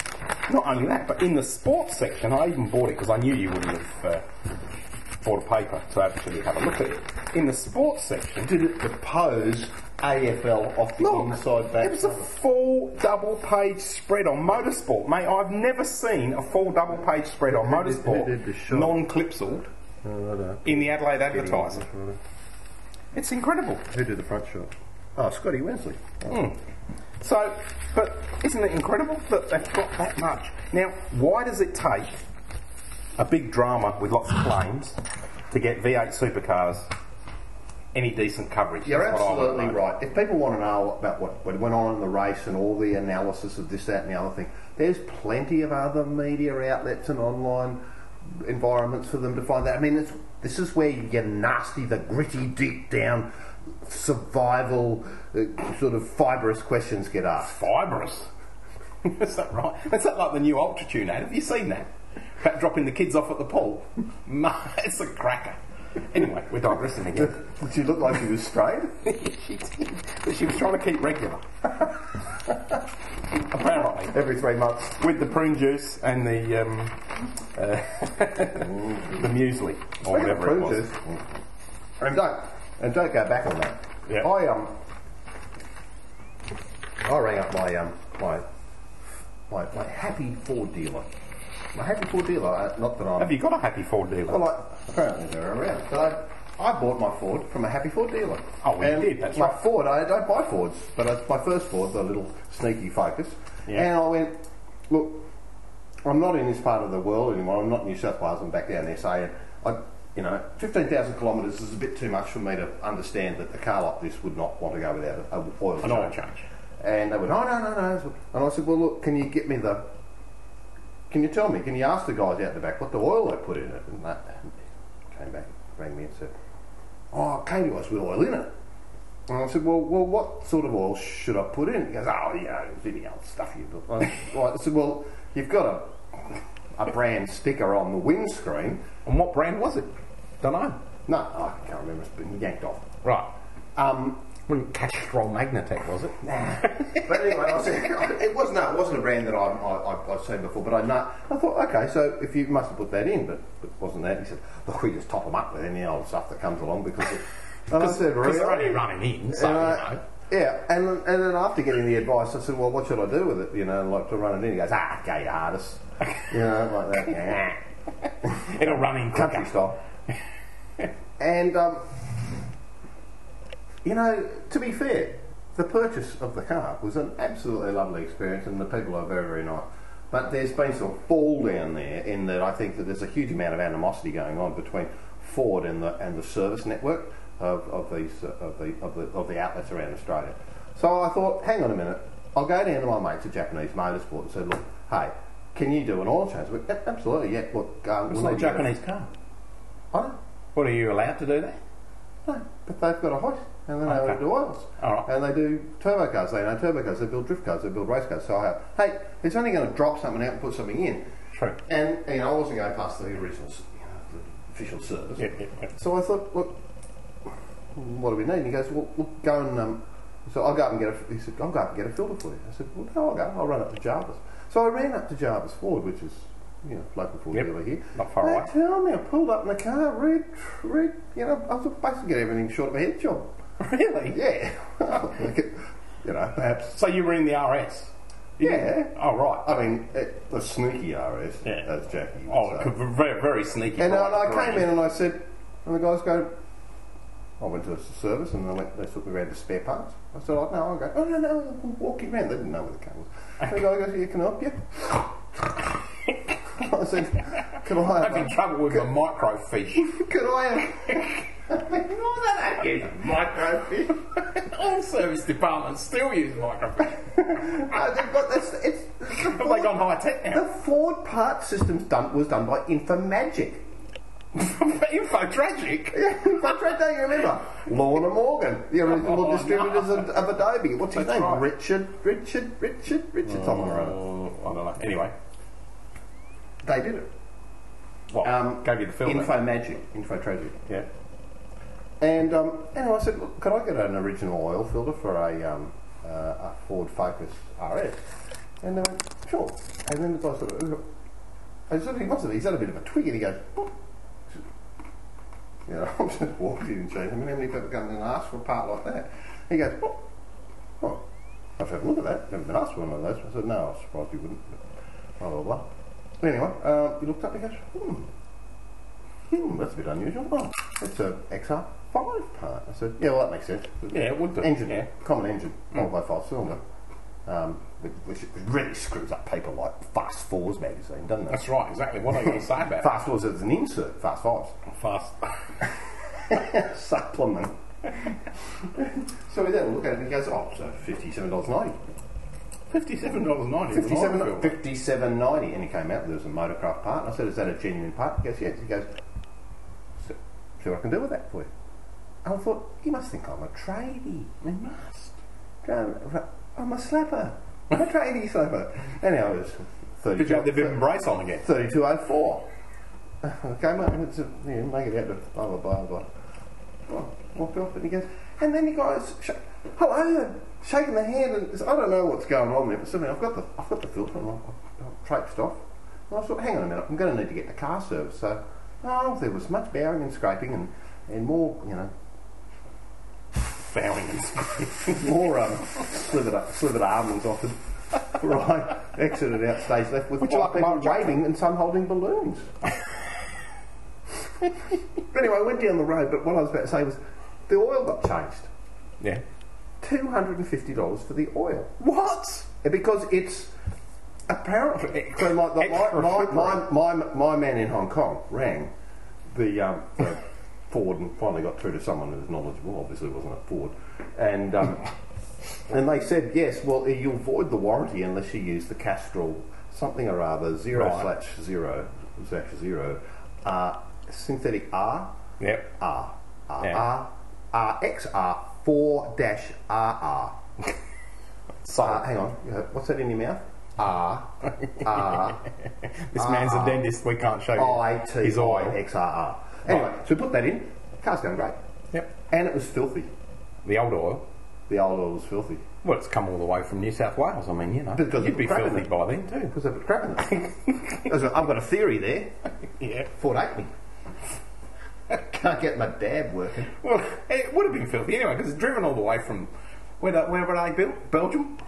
Speaker 3: not only that, but in the sports section, I even bought it because I knew you wouldn't have uh, bought a paper to actually have a look at it. In the sports section,
Speaker 2: Did it depose AFL off the
Speaker 3: Look,
Speaker 2: inside back?
Speaker 3: it was a full double page spread on motorsport, mate. I've never seen a full double page spread on
Speaker 2: Who did- who
Speaker 3: motorsport,
Speaker 2: did the shot?
Speaker 3: non clipsal, in the Adelaide Advertiser. It's incredible.
Speaker 2: Who did the front shot? Oh, Scotty Wensley. Hmm.
Speaker 3: So, but isn't it incredible that they've got that much? Now, why does it take a big drama with lots of claims to get V8 supercars any decent coverage?
Speaker 2: You're
Speaker 3: That's what I wanna
Speaker 2: absolutely right. If people want to know about what, what went on in the race and all the analysis of this, that, and the other thing, there's plenty of other media outlets and online environments for them to find that. I mean, it's, this is where you get nasty, the gritty, deep down survival, uh, sort of fibrous questions get asked.
Speaker 3: Fibrous. Is that right? Is that like the new Ultratune ad? Have you seen that? About dropping the kids off at the pool. It's a cracker. Anyway, we're digressing again.
Speaker 2: Did she look like she was strayed?
Speaker 3: she did, but she was trying to keep regular. Apparently,
Speaker 2: Every three months.
Speaker 3: with the prune juice and the um, uh, the muesli or whatever it was.
Speaker 2: And don't, and don't go back on that.
Speaker 3: Yeah.
Speaker 2: I um, I rang up my um, my my, my happy Ford dealer. My happy Ford dealer. Uh, not that I'm.
Speaker 3: Have you got a happy Ford dealer?
Speaker 2: Well, I, apparently they're around. But I, bought my Ford from a happy Ford dealer.
Speaker 3: Oh, well, you
Speaker 2: and
Speaker 3: did, that's
Speaker 2: my
Speaker 3: right.
Speaker 2: Ford, I don't buy Fords, but it's my first Ford, the little sneaky Focus.
Speaker 3: Yeah.
Speaker 2: And I went, look, I'm not in this part of the world anymore. I'm not in New South Wales. I'm back down there saying, I, you know, 15,000 kilometres is a bit too much for me to understand that a car like this would not want to go without a, a oil
Speaker 3: An oil change.
Speaker 2: and they went, oh, no, no, no. And I said, well, look, can you get me the. Can you tell me, can you ask the guys out the back what the oil they put in it? And that came back, rang me and said, oh, to us with oil in it. And I said, well, well, what sort of oil should I put in? He goes, oh, you know, any old stuff you put. I I said, well, you've got a, a brand sticker on the windscreen.
Speaker 3: And what brand was it? Don't know.
Speaker 2: No, I can't remember. It's been yanked off.
Speaker 3: Right.
Speaker 2: Um,
Speaker 3: Wasn't Castrol Magnatec, was it?
Speaker 2: but anyway, I said, it wasn't. No, it wasn't a brand that I, I, I, I've seen before. But I know. I thought, okay, so if you must have put that in, but it wasn't that. He said, look, we just top them up with any old stuff that comes along because. It, and I said,
Speaker 3: Because they're
Speaker 2: really?
Speaker 3: only running in, so
Speaker 2: And
Speaker 3: you know.
Speaker 2: Yeah, and and then after getting the advice, I said, well, what should I do with it? You know, like to run it in. He goes, ah, you artist. You know, like that.
Speaker 3: It'll run in
Speaker 2: country
Speaker 3: quicker.
Speaker 2: style. and um, you know, to be fair, the purchase of the car was an absolutely lovely experience, and the people are very, very nice. But there's been some fall down there in that I think that there's a huge amount of animosity going on between Ford and the and the service network of, of these uh, of the of the of the outlets around Australia. So I thought, hang on a minute, I'll go down to my mates at Japanese Motorsport and say, look, hey, can you do an oil change? "Yeah, Absolutely, yeah. Look, um,
Speaker 3: It's not a
Speaker 2: need to get
Speaker 3: Japanese car.
Speaker 2: I know.
Speaker 3: What are you allowed to do there?
Speaker 2: No, but they've got a hoist and then
Speaker 3: Okay.
Speaker 2: they do oils.
Speaker 3: All right.
Speaker 2: And they do turbo cars. They know turbo cars. They build drift cars. They build race cars. So I have, hey, it's only going to drop something out and put something in.
Speaker 3: True.
Speaker 2: And you know, I wasn't going past the original, s- you know, the official service.
Speaker 3: Yeah, yeah, yeah.
Speaker 2: So I thought, look, what do we need? And he goes, well, look, go and. Um, so I'll go up and get a. He said, I'll go up and get a filter for you. I said, well, no, I'll go. I'll run up to Jarvis. So I ran up to Jarvis Ford, which is you know local Ford
Speaker 3: Yep,
Speaker 2: dealer here.
Speaker 3: not far
Speaker 2: they
Speaker 3: away.
Speaker 2: tell me I pulled up in the car, red, red. You know, I was basically get everything short of a head job.
Speaker 3: Really?
Speaker 2: Yeah. you know, perhaps.
Speaker 3: So you were in the RS?
Speaker 2: Yeah.
Speaker 3: Oh, right.
Speaker 2: I mean, it, the sneaky RS,
Speaker 3: Yeah.
Speaker 2: as Jackie would
Speaker 3: Oh,
Speaker 2: say.
Speaker 3: very, very sneaky.
Speaker 2: And, uh, and I came in and I said, and the guys go, I went to the service and I went, they took me around to spare parts. I said, oh, no, I'll go, oh, no, no, I'm walking around. They didn't know where the car was. And the guy goes, yeah, can I help you? I said, can I
Speaker 3: I'm
Speaker 2: have
Speaker 3: in
Speaker 2: a,
Speaker 3: trouble with my microfiche.
Speaker 2: can I have, microfiche?
Speaker 3: All service departments still use microfiche.
Speaker 2: Uh, they've got this, it's, the
Speaker 3: Have they
Speaker 2: Ford,
Speaker 3: gone high tech now. the?
Speaker 2: Ford part systems done, was done by Infomagic.
Speaker 3: Info tragic.
Speaker 2: But Fred, don't you remember? Lorna Morgan, the original
Speaker 3: Oh,
Speaker 2: distributors
Speaker 3: no.
Speaker 2: of, of Adobe. What's his
Speaker 3: That's
Speaker 2: name?
Speaker 3: right.
Speaker 2: Richard, Richard, Richard, Richard something or other.
Speaker 3: Oh, I don't know. Anyway,
Speaker 2: They did it.
Speaker 3: what?
Speaker 2: Um,
Speaker 3: Gave you the film.
Speaker 2: Info Magic, Info Tragic.
Speaker 3: Yeah.
Speaker 2: And um, anyway, I said, Look, could I get an original oil filter for a, um, uh, a Ford Focus RS? And they went, sure. And then the guy sort of, I said, he must have, he's had a bit of a twig, and he goes, "Boop." you know, I just walked in and changed. I mean, how many people come and ask for a part like that? He goes, oh, oh I've had a look at that. Never been asked for one of those. I said, no, I was surprised you wouldn't. Blah, blah, blah. Anyway, um, he looked up and he goes, hmm, hmm, that's a bit unusual. Oh, it's a XR5 part. I said, yeah, well, that makes sense.
Speaker 3: Yeah, it would do.
Speaker 2: Engine,
Speaker 3: Yeah.
Speaker 2: common engine, Volvo five cylinder. Um, which, which really screws up people like Fast Fours magazine, doesn't it?
Speaker 3: That's right. Exactly. What are you going to say about it?
Speaker 2: Fast Fours is an insert, Fast Fives.
Speaker 3: Fast.
Speaker 2: Supplement. so we then look at it and he goes, oh, so $57.90.
Speaker 3: Fifty-seven dollars ninety.
Speaker 2: 57 57 90 and he came out there was a motorcraft part and I said is that a genuine part he goes yes he goes "So- see what I can do with that for you I thought he must think I'm a tradie
Speaker 3: They must.
Speaker 2: I'm a slapper. I'm a tradie slapper. Anyhow it was 32,
Speaker 3: Did you have the bib brace on again?
Speaker 2: 3204 okay mate it's a, you know, make it out to blah blah blah blah. Well, walked off and he goes and then he goes sh- hello shaking the hand and I don't know what's going on there but suddenly I've got the I've got the filter and I've, I've traipsed off. And I thought hang on a minute I'm going to need to get the car serviced. So oh there was much bowing and scraping and, and more you know
Speaker 3: Bowing and screaming.
Speaker 2: more um, slivered, slivered almonds offered right exited out stage left with
Speaker 3: Would
Speaker 2: five
Speaker 3: like
Speaker 2: people
Speaker 3: bar of chocolate?
Speaker 2: waving and some holding balloons anyway I went down the road but what I was about to say was the oil got changed
Speaker 3: Yeah.
Speaker 2: $250 for the oil.
Speaker 3: What?
Speaker 2: Because it's apparently. So my, the, my, my, my, my, my man in Hong Kong rang the, um, the Ford and finally got through to someone who was knowledgeable, obviously it wasn't at Ford. And, um, and they said, yes, well, you'll void the warranty unless you use the Castrol something or other, zero
Speaker 3: Right.
Speaker 2: slash zero, slash zero, uh, synthetic R,
Speaker 3: Yep.
Speaker 2: R, R,
Speaker 3: Yeah.
Speaker 2: R, R, XR, 4 dash RR.
Speaker 3: So
Speaker 2: Uh, hang on, what's that in your mouth? R, R,
Speaker 3: this man's a dentist. We can't show you
Speaker 2: I, T,
Speaker 3: his oil.
Speaker 2: X, R, R. Anyway, so we put that in, car's going great.
Speaker 3: Yep.
Speaker 2: And it was filthy.
Speaker 3: The old oil.
Speaker 2: The old oil was filthy.
Speaker 3: Well, it's come all the way from New South Wales. I mean, you know,
Speaker 2: Because
Speaker 3: you'd be
Speaker 2: it's crap in
Speaker 3: filthy by then too.
Speaker 2: Because they put crap in it. I've got a theory there.
Speaker 3: Yeah.
Speaker 2: Ford Acme. Can't get my dab working.
Speaker 3: Well, it would have been filthy anyway because it's driven all the way from where, the- where were they built? Belgium.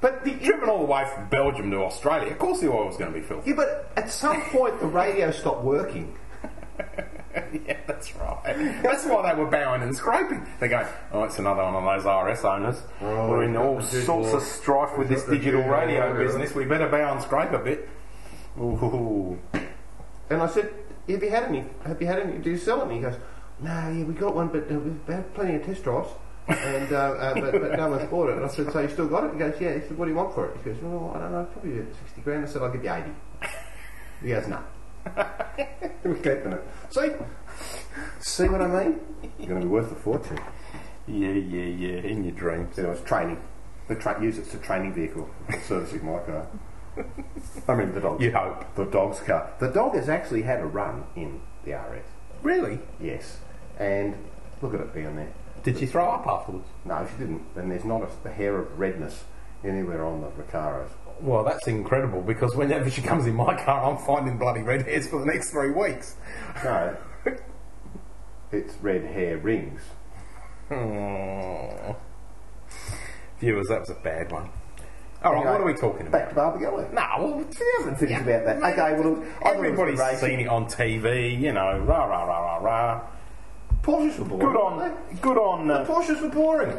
Speaker 2: But the,
Speaker 3: Driven all the way from Belgium to Australia. Of course, the oil was going to be filthy.
Speaker 2: yeah, but at some point the radio stopped working.
Speaker 3: yeah, that's right. That's why they were bowing and scraping. They go, oh, it's another one of those RS owners. we're in all sorts of strife with this digital radio business. We better bow and scrape a bit. Ooh.
Speaker 2: And I said, have you had any? Have you had any? Do you sell it? And he goes, no, yeah, we got one, but uh, we've had plenty of test drives. and uh, uh, but, but no one's bought it. And I said, so you still got it? He goes, yeah. He said, what do you want for it? He goes, well, I don't know, probably 60 grand. I said, I'll give you 80. He goes, no.
Speaker 4: We're keeping it. See?
Speaker 2: See what I mean?
Speaker 4: You're going to be worth a fortune.
Speaker 3: Yeah, yeah, yeah. In your dreams.
Speaker 4: So it's training. The tra- use it as a training vehicle for servicing my car. I mean, the dog's
Speaker 3: You hope.
Speaker 4: The dog's car. The dog has actually had a run in the RS.
Speaker 3: Really?
Speaker 4: Yes. And look at it being there.
Speaker 3: Did she throw up afterwards?
Speaker 4: No, she didn't. And there's not a, a hair of redness anywhere on the Recaros.
Speaker 3: Well, that's incredible because whenever she comes in my car, I'm finding bloody red hairs for the next three weeks.
Speaker 4: No. it's red hair rings.
Speaker 3: Oh. Viewers, that was a bad one. All right, what are we talking about?
Speaker 4: Back
Speaker 3: about?
Speaker 4: to Barbagallo.
Speaker 3: No, well,
Speaker 4: We haven't finished about that. Okay, well, look, I thought it was
Speaker 3: everybody's
Speaker 4: racing.
Speaker 3: seen it on TV. You know, rah rah rah rah rah.
Speaker 4: Porsches were boring.
Speaker 3: Good
Speaker 4: weren't
Speaker 3: on,
Speaker 4: they?
Speaker 3: good on.
Speaker 4: The
Speaker 3: Uh,
Speaker 4: Porsches were boring.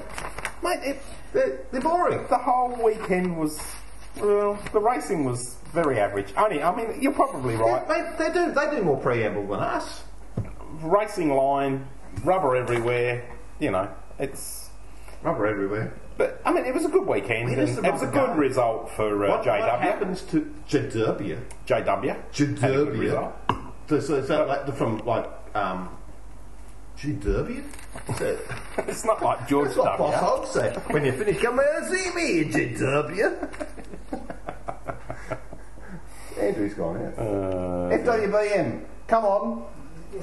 Speaker 4: Mate, it, they're, they're boring.
Speaker 3: the whole weekend was. Well, the racing was very average. Only, I mean, you're probably right.
Speaker 4: They, they do they do more preamble than us.
Speaker 3: Racing line, rubber everywhere. You know, it's.
Speaker 4: Rubber everywhere.
Speaker 3: But I mean, it was a good weekend. It was a good
Speaker 4: go?
Speaker 3: result for uh,
Speaker 4: What,
Speaker 3: JW.
Speaker 4: what happens to?
Speaker 3: JW. Had a good result.
Speaker 4: So, so is that like the, from like um, Jaderbia?
Speaker 3: It's not like George
Speaker 4: That's what Boss
Speaker 3: W.
Speaker 4: Hogg said. When you finish, come here and see me, Jaderbia. Andrew's gone out.
Speaker 3: Uh,
Speaker 2: FWBM, come on,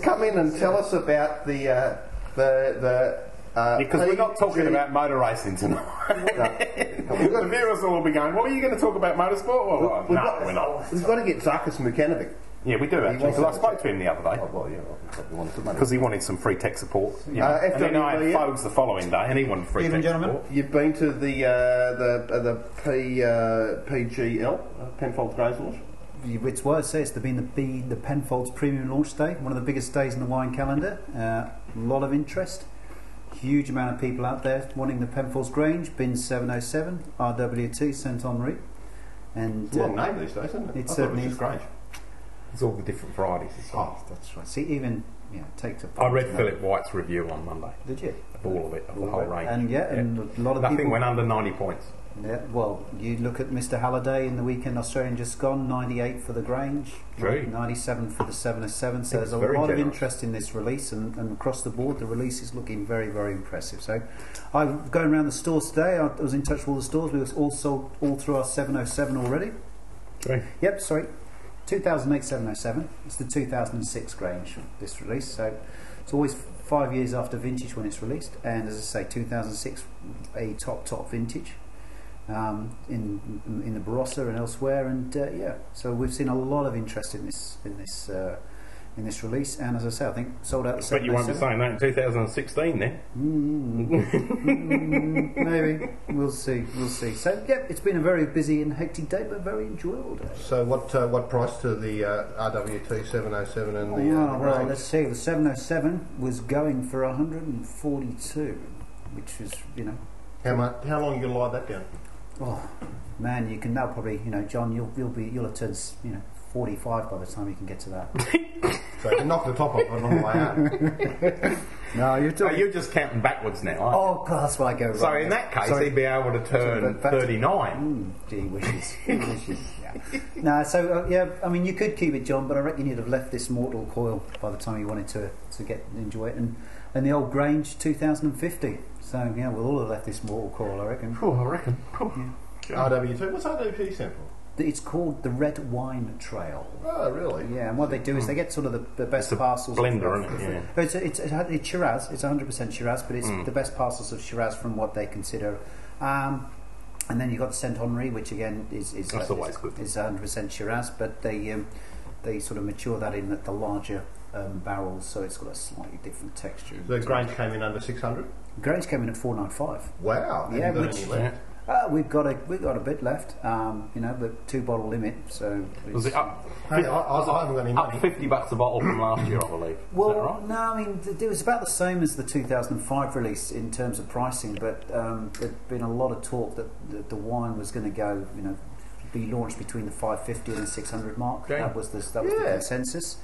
Speaker 2: come in and tell us about the uh, the the. Uh,
Speaker 3: because we're not talking
Speaker 2: PG
Speaker 3: about motor racing tonight. the viewers will all be going, "What are you going to talk about motorsport?" Well,
Speaker 2: We've
Speaker 3: no,
Speaker 2: got,
Speaker 3: we're not.
Speaker 2: We've got to get Zarkus Mukanovic.
Speaker 3: Yeah, we do actually. Because I spoke to him the other day
Speaker 4: Oh, well, yeah, well, you wanted some money.
Speaker 3: because he wanted some free tech support. You know.
Speaker 2: Uh,
Speaker 3: and then I had
Speaker 2: FWB,
Speaker 3: Fogs the following day, and he wanted free
Speaker 5: Evening,
Speaker 3: tech
Speaker 5: gentlemen.
Speaker 3: support.
Speaker 2: You've been to the uh, the uh, the P, uh, PGL uh, Penfolds Grays launch.
Speaker 5: It's what it says to be the, be the Penfolds Premium Launch Day, one of the biggest days in the wine calendar. A lot of interest, huge amount of people out there wanting the Penfolds Grange, Bin 707, RWT, Saint Henri. And
Speaker 4: It's a long
Speaker 5: uh,
Speaker 4: name these days, isn't it?
Speaker 5: it
Speaker 4: I
Speaker 5: certainly
Speaker 4: it was
Speaker 5: is.
Speaker 4: just Grange.
Speaker 3: It's all the different varieties.
Speaker 5: oh, that's right. See, even yeah, take to.
Speaker 3: I read Philip White's review on Monday.
Speaker 5: Did you?
Speaker 3: of All of it, of the whole range.
Speaker 5: And yeah, and a lot of
Speaker 3: nothing
Speaker 5: people.
Speaker 3: went under ninety points.
Speaker 5: Yeah, well, you look at Mr. Halliday in the weekend Australian just gone, 98 for the Grange,
Speaker 3: True.
Speaker 5: 97 for the 707. So
Speaker 3: It's
Speaker 5: there's a lot of interest in this release, and, and across the board, the release is looking very, very impressive. So I'm going around the stores today. I was in touch with all the stores. We was all sold all through our 707 already.
Speaker 3: True.
Speaker 5: Yep, sorry. 2008-707, it's the 2006 Grange, this release, so it's always five years after vintage when it's released, and as I say, 2006, a top, top vintage. Um, in in the Barossa and elsewhere, and uh, yeah, so we've seen a lot of interest in this in this uh, in this release. And as I say, I think sold out. The
Speaker 3: But you won't be
Speaker 5: 707.
Speaker 3: saying that in 2016 then.
Speaker 5: Mm, maybe we'll see. We'll see. So yeah, it's been a very busy and hectic day, but very enjoyable day.
Speaker 4: So what uh, what price to the uh, RWT 707 and the
Speaker 5: Oh,
Speaker 4: uh,
Speaker 5: well, let's see. The 707 was going for 142, which was, you know,
Speaker 4: How much? How long are you going to lie that down?
Speaker 5: oh man, you can now probably, you know, John, you'll you'll be you'll have turned, you know, 45 by the time you can get to that.
Speaker 4: So you knock the top off on the way out.
Speaker 5: no, you're
Speaker 3: So you're just counting backwards now, aren't you?
Speaker 5: Oh God, that's I go.
Speaker 3: So in that case,
Speaker 5: Sorry.
Speaker 3: he'd be able to turn
Speaker 5: but back to-
Speaker 3: 39.
Speaker 5: Mm, gee wishes, wishes. Yeah. no, so uh, yeah, I mean, you could keep it, John, but I reckon you'd have left this mortal coil by the time you wanted to to get enjoy it, and and the old Grange 2050. So yeah, we'll all have left this mortal coil, I reckon.
Speaker 3: Oh, I reckon.
Speaker 4: RWT. What's RWT stand for?
Speaker 5: It's called the Red Wine Trail.
Speaker 4: Oh, really?
Speaker 5: Yeah, and what they do is they get sort of the, the best parcels.
Speaker 3: blender,
Speaker 5: of,
Speaker 3: isn't it? Yeah.
Speaker 5: It's, it's, it's Shiraz. It's 100% Shiraz, but it's the best parcels of Shiraz from what they consider. Um, and then you've got Saint Henri, which again is is,
Speaker 3: That's
Speaker 5: uh, is,
Speaker 3: good.
Speaker 5: is 100% Shiraz, but they um, they sort of mature that in the, the larger um, barrels, so it's got a slightly different texture.
Speaker 4: The Grange came in under 600.
Speaker 5: Grange came in at 495.
Speaker 4: Wow.
Speaker 5: Yeah, which-. Uh, we've got a we've got a bit left, um, you know, but two bottle limit. So
Speaker 3: Was it up,
Speaker 4: Hey, I, I, I haven't got any
Speaker 3: up 50 bucks a bottle from last year, I believe?
Speaker 5: Well,
Speaker 3: Is that right?
Speaker 5: no, I mean it was about the same as the 2005 release in terms of pricing, but um, there'd been a lot of talk that the, the wine was going to go, you know, be launched between the 550 and the 600 mark.
Speaker 3: Okay.
Speaker 5: That was the that was the consensus.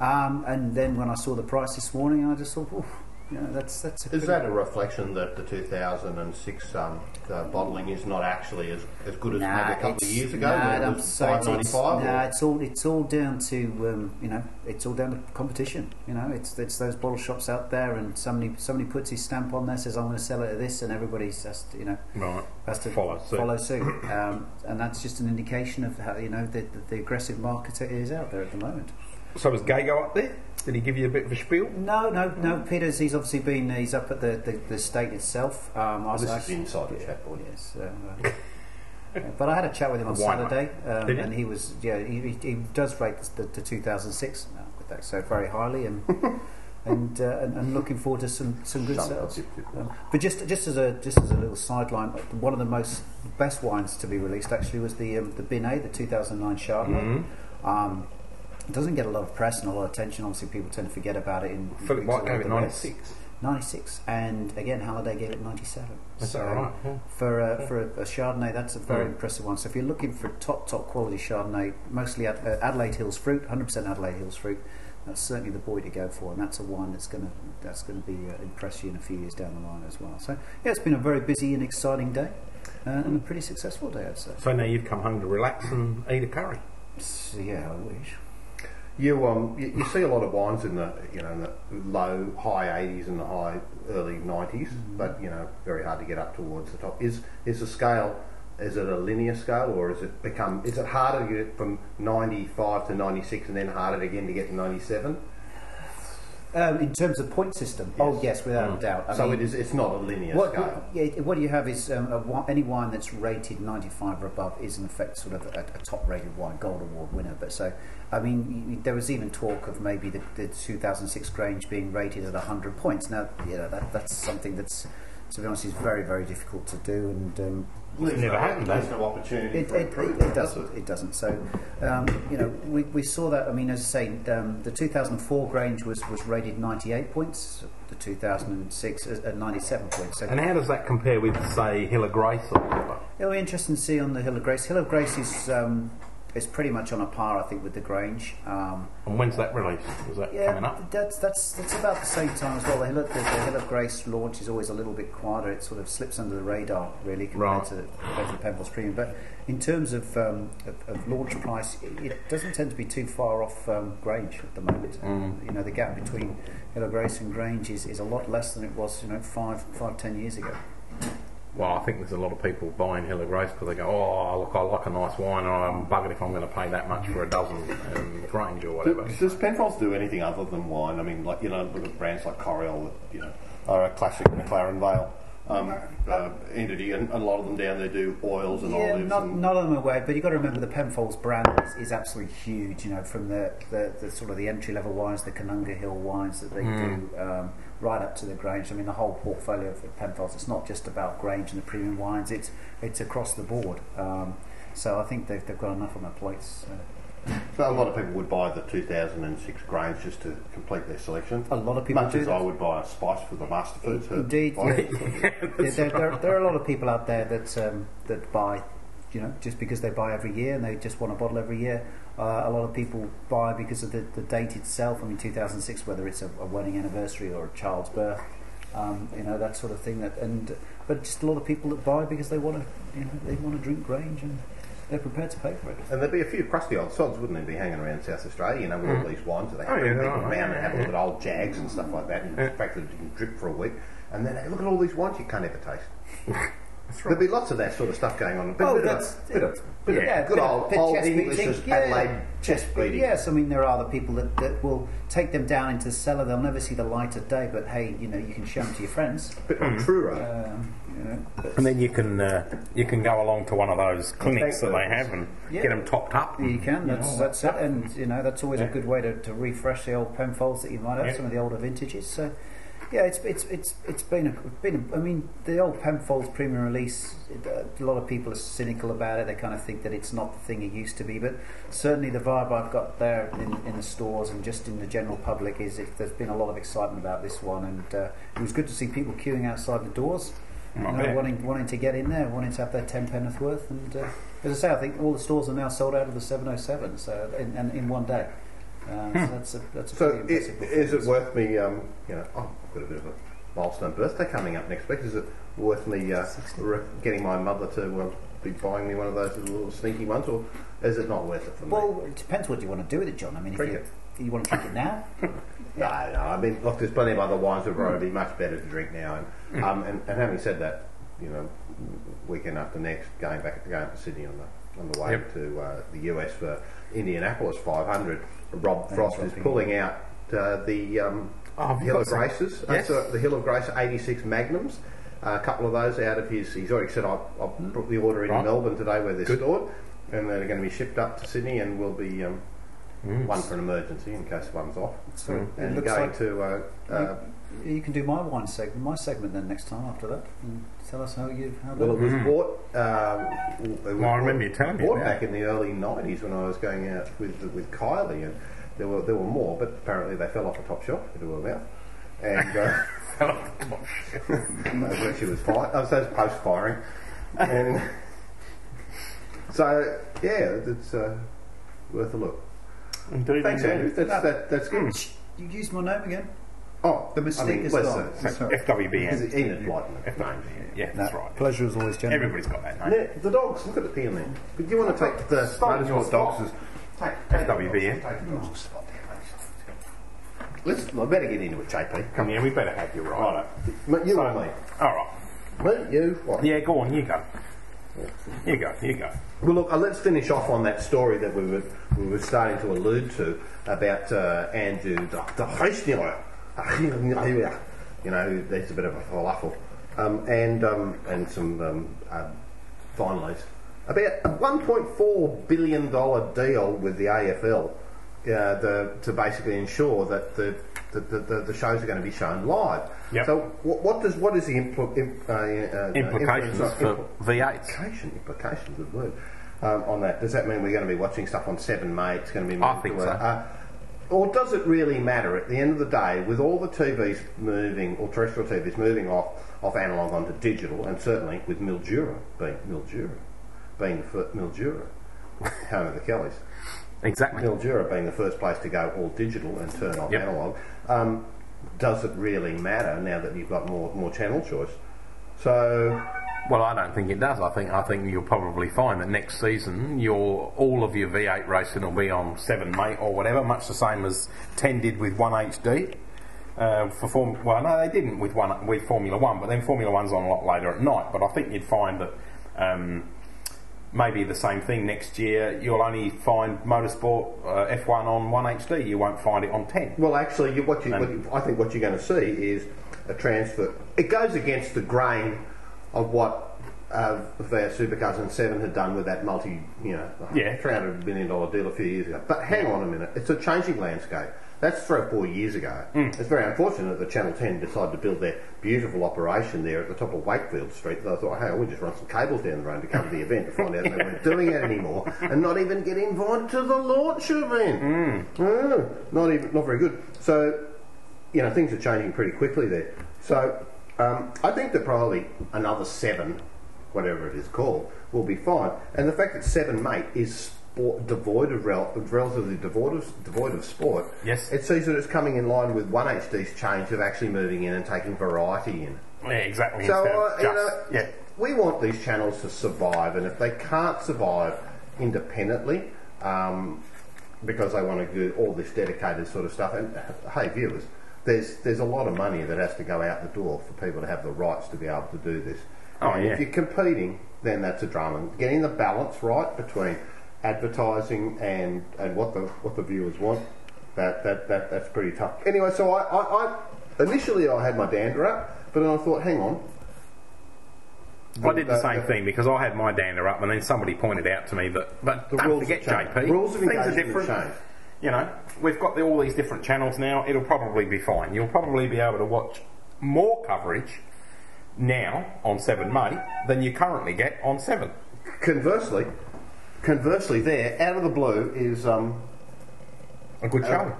Speaker 5: Um, and then when I saw the price this morning, I just thought, Oof, you know, that's that's. A
Speaker 2: Is that a reflection that the 2006 um, the bottling is not actually as, as good as maybe a couple of years ago?
Speaker 5: Nah,
Speaker 2: it
Speaker 5: I'm sorry, it's, nah, it's all it's all down to um, you know it's all down to competition. You know, it's it's those bottle shops out there, and somebody somebody puts his stamp on there, says I'm going to sell it at this, and everybody's just you know
Speaker 3: Right.
Speaker 5: has to
Speaker 3: Follow suit.
Speaker 5: follow suit. um, and that's just an indication of how you know the, the, the aggressive market it is out there at the moment.
Speaker 3: So was Gago up there? Did he give you a bit of a spiel?
Speaker 5: No, no, no. Peter's he's obviously been he's up at the, the, the state itself. Um, I was
Speaker 2: This is
Speaker 5: actually-
Speaker 2: inside the chat board.
Speaker 5: Yes, uh, uh, but I had a chat with him on
Speaker 3: Why?
Speaker 5: Saturday, um, and he was yeah he, he, he does rate the, the 2006 uh, with that so very highly and. And, uh, and and looking forward to some, some good
Speaker 2: Some-
Speaker 5: sales. Um, but just just as a just as a little sideline, one of the most best wines to be released actually was the um, the Bin A, the 2009 Chardonnay. Um, it doesn't get a lot of press and a lot of attention. Obviously, people tend to forget about it in
Speaker 3: Philip White gave it
Speaker 5: the Reds.
Speaker 3: 96.
Speaker 5: 96, and again Halliday gave it 97.
Speaker 3: Is
Speaker 5: So
Speaker 3: right? Yeah.
Speaker 5: For a, for a, a Chardonnay, that's a very impressive one. So if you're looking for top top quality Chardonnay, mostly Ad, uh, Adelaide Hills fruit, 100% Adelaide Hills fruit, that's certainly the boy to go for, and that's a wine that's going to that's going to be uh, impress you in a few years down the line as well. So yeah, it's been a very busy and exciting day, uh, and a pretty successful day, I'd say.
Speaker 3: So now you've come home to relax and eat a curry.
Speaker 5: So, yeah, I wish.
Speaker 2: You um you, you see a lot of wines in the you know in the low high 80s and the high early 90s, but you know very hard to get up towards the top. Is is the scale is it a linear scale or is it become is it harder to get from 95 to 96 and then harder again to get to 97?
Speaker 5: Um, in terms of point system, yes. oh
Speaker 2: yes,
Speaker 5: without
Speaker 3: mm.
Speaker 5: a doubt. I
Speaker 2: so
Speaker 5: mean,
Speaker 2: it is, it's not a linear
Speaker 5: what,
Speaker 2: scale.
Speaker 5: What, yeah, what you have is um, a, any wine that's rated 95 or above is in effect sort of a, a top-rated wine, gold award winner. But so, I mean, there was even talk of maybe the, the 2006 Grange being rated at 100 points. Now, you know, that, that's something that's to be honest, is very, very difficult to do. And um,
Speaker 2: There's
Speaker 3: never
Speaker 2: no,
Speaker 3: happened,
Speaker 2: There's no opportunity
Speaker 5: it,
Speaker 2: for
Speaker 5: it, it, it doesn't. It doesn't. So, um, you know, we, we saw that. I mean, as I say, um, the 2004 Grange was, was rated 98 points. The 2006 is at 97 points. So
Speaker 3: And how does that compare with, say, Hill of Grace or whatever?
Speaker 5: It'll be interesting to see on the Hill of Grace. Hill of Grace is um, is pretty much on a par, I think, with the Grange. Um,
Speaker 3: And when's that released? Is that coming up?
Speaker 5: that's that's that's about the same time as well. The Hill, of, the, the Hill of Grace launch is always a little bit quieter. It sort of slips under the radar, really, compared
Speaker 3: Right.
Speaker 5: to compared to the Penfolds Premium. But in terms of um, of, of launch price, it, it doesn't tend to be too far off um, Grange at the moment.
Speaker 3: Mm.
Speaker 5: You know, the gap between Hill of Grace and Grange is, is a lot less than it was, you know, five five ten years ago.
Speaker 3: Well, I think there's a lot of people buying Hill of Grace because they go, oh, look, I like a nice wine and I'm buggered if I'm going to pay that much for a dozen um, Grange or whatever.
Speaker 2: Does, does Penfolds do anything other than wine? I mean, like you know, look at brands like Coriole, that you know, are a classic McLaren Vale um, uh, entity, and a lot of them down there do oils and
Speaker 5: Yeah,
Speaker 2: olives.
Speaker 5: not,
Speaker 2: and,
Speaker 5: not on the way, but you've got to remember the Penfolds brand is, is absolutely huge. You know, from the, the, the sort of the entry level wines, the Koonunga Hill wines that they do, um, right up to the Grange. I mean, the whole portfolio of Penfolds. It's not just about Grange and the premium wines. It's it's across the board. Um, so I think they've, they've got enough on their plates. Uh,
Speaker 2: but a lot of people would buy the 2006 Grange just to complete their selection.
Speaker 5: a lot of people
Speaker 2: Much
Speaker 5: do
Speaker 2: as
Speaker 5: that.
Speaker 2: I would buy a spice for the master food.
Speaker 5: Indeed,
Speaker 2: buy.
Speaker 5: yeah. Yeah, there, there, there are a lot of people out there that um, that buy, you know, just because they buy every year and they just want a bottle every year. Uh, a lot of people buy because of the, the date itself. I mean, 2006, whether it's a, a wedding anniversary or a child's birth, um, you know, that sort of thing. That and but just a lot of people that buy because they want to, you know, they want to drink Grange and they're prepared to pay for it.
Speaker 2: And there'd be a few crusty old sods, wouldn't there, be hanging around South Australia, you know, with all these wines that they
Speaker 3: Oh, yeah,
Speaker 2: bring
Speaker 3: there
Speaker 2: people around and have a look at old jags and stuff like that, and the fact that it can drip for a week, and then hey, look at all these wines you can't ever taste. There'd be lots of that sort of stuff going on. A bit,
Speaker 5: Oh,
Speaker 2: bit
Speaker 5: that's-
Speaker 2: of, bit of, bit
Speaker 5: Yeah,
Speaker 2: of good
Speaker 5: bit
Speaker 2: old, old
Speaker 5: chest
Speaker 2: English
Speaker 5: beating, yeah.
Speaker 2: Adelaide chest beating.
Speaker 5: Yes, I mean there are the people that, that will take them down into the cellar. They'll never see the light of day, but hey, you know you can show them to your friends.
Speaker 2: bit of Truro.
Speaker 5: Um, you know,
Speaker 3: And then you can uh, you can go along to one of those clinics that they have and
Speaker 5: Yeah.
Speaker 3: get them topped up.
Speaker 5: you can. That's
Speaker 3: know,
Speaker 5: that's it, and you know that's always a good way to, to refresh the old Penfolds that you might have,
Speaker 3: Yeah.
Speaker 5: some of the older vintages. So. Yeah, it's it's it's it's been a, been. A, I mean, the old Penfolds premium release. It, a lot of people are cynical about it. They kind of think that it's not the thing it used to be. But certainly, the vibe I've got there in, in the stores and just in the general public is if there's been a lot of excitement about this one, and uh, it was good to see people queuing outside the doors, you know, wanting wanting to get in there, wanting to have their ten penneth worth. And uh, as I say, I think all the stores are now sold out of the 707. So in, and in one day. Um, so that's a that's a
Speaker 2: So,
Speaker 5: pretty
Speaker 2: i
Speaker 5: impressive
Speaker 2: is it worth me? Um, you know, oh, I've got a bit of a milestone birthday coming up next week. Is it worth me uh, re- getting my mother to uh, be buying me one of those little sneaky ones, or is it not worth it for me?
Speaker 5: Well, it depends what you want to do with it, John. I mean, if you, you want to drink it now,
Speaker 2: No, no. I mean, look, there's plenty of other wines that would be much better to drink now. And, um, and, and having said that, you know, weekend after next, going back going to Sydney on the on the way
Speaker 3: Yep.
Speaker 2: to uh, the US for Indianapolis 500, Rob Frost is pulling out uh, the um,
Speaker 3: Oh, have
Speaker 2: Hill of
Speaker 3: some?
Speaker 2: Graces. Uh,
Speaker 3: Yes.
Speaker 2: so the Hill of Grace 86 Magnums. Uh, a couple of those out of his. He's already said I'll, I'll put the order in
Speaker 3: Right.
Speaker 2: Melbourne today where they're
Speaker 3: Good.
Speaker 2: stored, and they're going to be shipped up to Sydney, and will be um,
Speaker 3: Mm.
Speaker 2: one for an emergency in case one's off.
Speaker 5: so it
Speaker 2: And
Speaker 5: looks
Speaker 2: going
Speaker 5: like
Speaker 2: to uh, uh,
Speaker 5: you, you can do my wine segment, my segment then next time after that, and tell us how you how
Speaker 2: Well, it was bought. Um, it was
Speaker 3: Well, I remember you telling me
Speaker 2: bought back in the early '90s when I was going out with with Kylie, and there were there were more, but apparently they fell off the top shelf into her mouth, and uh, that's when she was fired. I was post firing, and so yeah, it's uh, worth a look.
Speaker 3: Indeed,
Speaker 2: Thanks. Andrew. That's that, that's good.
Speaker 5: You used my name again.
Speaker 2: Oh,
Speaker 5: The mistake
Speaker 2: I mean,
Speaker 5: is gone.
Speaker 2: say- Is
Speaker 3: FWBN.
Speaker 2: it Enid Blyton?
Speaker 3: FWBN. Yeah, that's right.
Speaker 5: Pleasure is always, gentlemen.
Speaker 3: Everybody's got that name.
Speaker 2: Yeah, the dogs. Look at the Ian there. But do you want to take the motorsport dogs? as- the
Speaker 3: FWBN.
Speaker 2: dogs, take the dogs. Let's. I better get into it, JP.
Speaker 3: Come here, we better have you right.
Speaker 2: Mate, You or me?
Speaker 3: All right.
Speaker 2: Me, you, what?
Speaker 3: Yeah, go on, you go. You go, you go.
Speaker 2: Well, look, uh, let's finish off on that story that we were we were starting to allude to about uh, Andrew Dr. Heisniller. You know, that's a bit of a falafel, um, and um, and some um, uh, finalies about a 1.4 billion dollar deal with the AFL uh, the, to basically ensure that the the, the, the, shows are going to be shown live.
Speaker 3: Yep.
Speaker 2: So, what, what does what is the impl- imp, uh, uh,
Speaker 3: Implications
Speaker 2: influence
Speaker 3: for
Speaker 2: of-
Speaker 3: V8s.
Speaker 2: implication, implication, good word, um, on that. Does that mean we're going to be watching stuff on Seven Mate? It's going to be
Speaker 3: I think
Speaker 2: to
Speaker 3: so.
Speaker 2: Or does it really matter at the end of the day, with all the TVs moving, or terrestrial TVs moving off off analog onto digital, and certainly with Mildura being Mildura being the first, Mildura, home of the Kellys,
Speaker 3: Exactly.
Speaker 2: Mildura being the first place to go all digital and turn off
Speaker 3: Yep.
Speaker 2: analog. Um, does it really matter now that you've got more more channel choice? So
Speaker 3: Well, I don't think it does. I think I think you'll probably find that next season your all of your V8 racing will be on seven mate or whatever, much the same as ten did with one HD. Uh, for form, well, no, they didn't with one with Formula One, but then Formula One's on a lot later at night. But I think you'd find that um, maybe the same thing next year. You'll only find motorsport uh, F1 on one HD. You won't find it on ten.
Speaker 2: Well, actually, you, what, you, what you, I think what you're going to see is a transfer. It goes against the grain of what uh, their Supercars and Seven had done with that multi, you know,
Speaker 3: Yeah.
Speaker 2: three hundred million dollar deal a few years ago. But hang on a minute, it's a changing landscape. That's three or four years ago.
Speaker 3: Mm.
Speaker 2: It's very unfortunate that Channel 10 decided to build their beautiful operation there at the top of Wakefield Street. They thought, hey, we'll just run some cables down the road to cover the event to find out they weren't doing it anymore and not even get invited to the launch event. Mm, not even, not very good. So, you know, things are changing pretty quickly there. So, um, I think that probably another seven, whatever it is called, will be fine. And the fact that seven mate is sport, devoid of rel- relatively devoid of, devoid of sport,
Speaker 3: Yes.
Speaker 2: it sees that it's coming in line with one HD's change of actually moving in and taking variety in.
Speaker 3: Yeah, exactly.
Speaker 2: So, uh, you know,
Speaker 3: yeah.
Speaker 2: we want these channels to survive, and if they can't survive independently, um, because they want to do all this dedicated sort of stuff, and uh, hey, viewers, there's there's a lot of money that has to go out the door for people to have the rights to be able to do this.
Speaker 3: Oh,
Speaker 2: and
Speaker 3: yeah.
Speaker 2: If you're competing, then that's a drama. Getting the balance right between advertising and, and what the what the viewers want, that, that, that that's pretty tough. Anyway, so I, I, I initially I had my dander up, but then I thought, hang on,
Speaker 3: I did the same thing because I had my dander up, and then somebody pointed out to me that, but
Speaker 2: The
Speaker 3: don't
Speaker 2: rules
Speaker 3: forget. JP,
Speaker 2: Rules of
Speaker 3: things are different. You know, we've got the, all these different channels now. It'll probably be fine. You'll probably be able to watch more coverage now on Seven Mate than you currently get on Seven.
Speaker 2: Conversely, conversely, there out of the blue is um,
Speaker 3: A good show.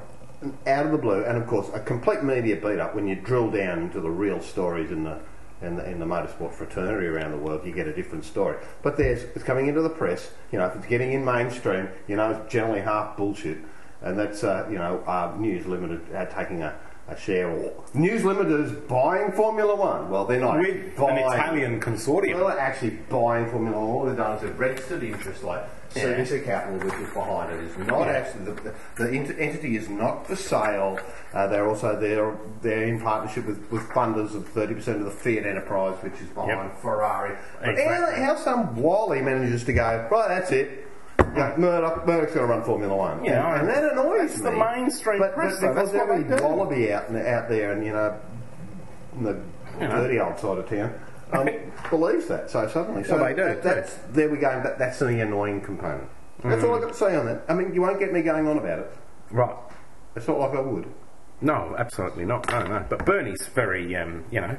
Speaker 2: out of the blue, and of course a complete media beat up when you drill down into the real stories in the in the, in the motorsport fraternity around the world. You get a different story, but there's it's coming into the press. You know, if it's getting in mainstream, you know it's generally half bullshit. And that's uh, you know uh, News Limited uh, taking a, a share or News Limited is buying Formula One. Well, they're not
Speaker 3: With an
Speaker 2: buying,
Speaker 3: Italian consortium.
Speaker 2: Well, they're actually buying Formula One. All they've done is they've registered interest like CVC Capital, which is behind it. is not actually the, the, the ent- entity is not for sale. Uh, they're also they're they're in partnership with, with funders of thirty percent of the Fiat enterprise, which is behind
Speaker 3: Yep.
Speaker 2: Ferrari. But
Speaker 3: Exactly.
Speaker 2: how, how some wally manages to go right? That's it. Yeah, Murdoch, Murdoch's going to run Formula One,
Speaker 3: Yeah,
Speaker 2: and, and that annoys
Speaker 3: that's
Speaker 2: me.
Speaker 3: the mainstream
Speaker 2: but,
Speaker 3: press,
Speaker 2: but because every wallaby out out there, and you know, in the dirty old side of town. Um, believes that so suddenly. So
Speaker 3: Well, they do,
Speaker 2: that- that's there we go. That, that's the annoying component. That's all I've got to say on that. I mean, you won't get me going on about it.
Speaker 3: Right.
Speaker 2: It's not like I would.
Speaker 3: No, absolutely not. No, no. But Bernie's very, um, you know,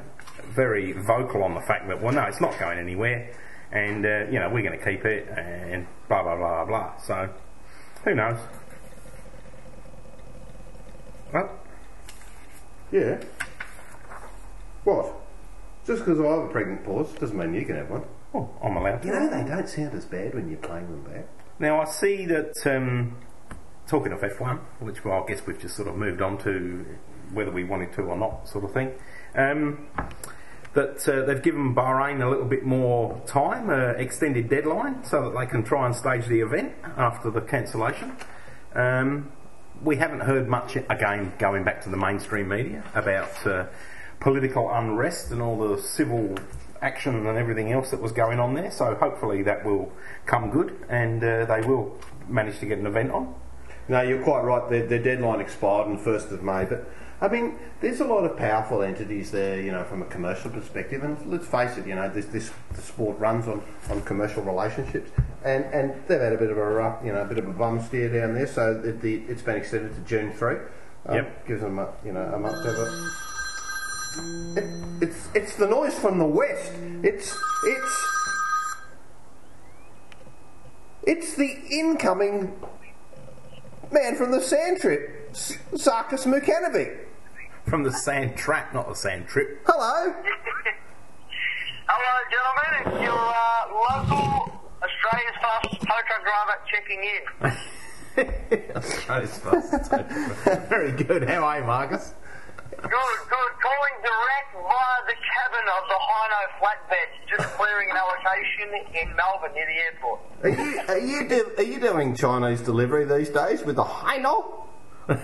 Speaker 3: very vocal on the fact that, well, no, it's not going anywhere, and uh, you know, we're going to keep it, and blah blah blah blah. So, who knows? Well,
Speaker 2: Yeah. What? Just because I have a pregnant pause doesn't mean you can have one.
Speaker 3: oh, I'm allowed to.
Speaker 2: You know, they don't sound as bad when you're playing them back.
Speaker 3: Now I see that um, talking of F1, which well, I guess we've just sort of moved on to whether we wanted to or not, sort of thing. Um, that uh, they've given Bahrain a little bit more time, uh, extended deadline, so that they can try and stage the event after the cancellation. Um, we haven't heard much again going back to the mainstream media about uh, political unrest and all the civil action and everything else that was going on there. So hopefully that will come good and uh, they will manage to get an event on.
Speaker 2: No, you're quite right. Their, deadline expired on the 1st of May. But, I mean, there's a lot of powerful entities there, you know, from a commercial perspective. And let's face it, you know, this, this the sport runs on, on commercial relationships. And, and they've had a bit of a rough, you know, a bit of a bum steer down there. So the, the, it's been extended to June 3. Um,
Speaker 3: Yep.
Speaker 2: Gives them, a, you know, a month a... It, it's, it's the noise from the west. It's, it's... It's the incoming man from the sand trip, Sarkis Mukanovic.
Speaker 3: From the sand trap, not the sand trip.
Speaker 2: Hello.
Speaker 6: Hello, gentlemen. It's your uh, local Australia's fastest tow truck driver checking in.
Speaker 3: Australia's fast Very good. How are you, Marcus?
Speaker 6: Good, good. Calling direct via the cabin of the Hino flatbed, just clearing an allocation in Melbourne near the airport.
Speaker 2: Are you are you do, are you doing Chinese delivery these days with the Hino?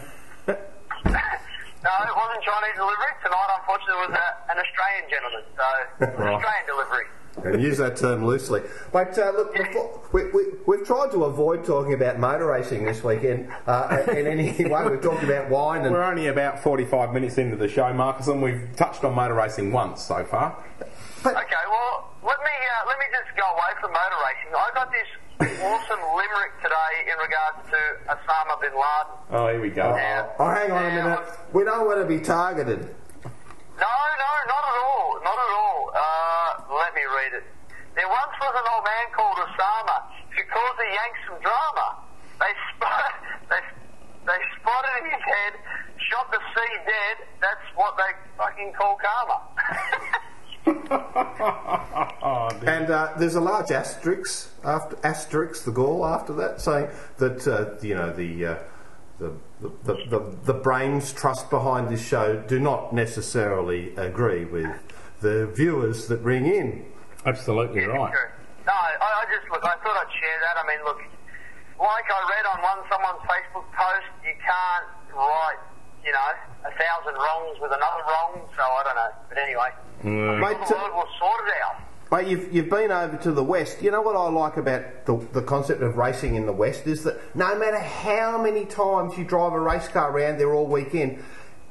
Speaker 6: No, it wasn't Chinese delivery. Tonight, unfortunately, it was a, an Australian gentleman. So, it
Speaker 3: Right.
Speaker 6: Australian delivery.
Speaker 2: And use that term loosely. But uh, look, before, we, we, we've tried to avoid talking about motor racing this weekend uh, in any way. We've talked about wine and
Speaker 3: We're only about 45 minutes into the show, Marcus, and we've touched on motor racing once so far.
Speaker 6: Okay, well, let me uh, let me just go away from motor racing. I got this awesome limerick today in regards to Osama bin Laden.
Speaker 3: Oh, here we go.
Speaker 6: Yeah.
Speaker 2: Oh, hang on a minute. We don't want to be targeted.
Speaker 6: No, no, not at all, not at all. Uh, let me read it. There once was an old man called Osama who caused the Yanks some drama. They spot, they, they spotted his head, shot the sea dead. That's what they fucking call karma.
Speaker 3: oh.
Speaker 2: And uh, there's a large asterisk after asterisk the goal after that, saying that uh, you know the, uh, the, the, the the brains trust behind this show do not necessarily agree with the viewers that ring in.
Speaker 3: Absolutely right.
Speaker 6: True. No, I, I just look. I thought I'd share that. I mean, look, like I read on one someone's Facebook post, you can't write, you know, a thousand wrongs with another wrong. So I don't know. But anyway,
Speaker 2: Mate,
Speaker 6: the world will sort it out.
Speaker 2: Mate, you've, you've been over to the West. You know what I like about the, the concept of racing in the West is that no matter how many times you drive a race car around there all weekend,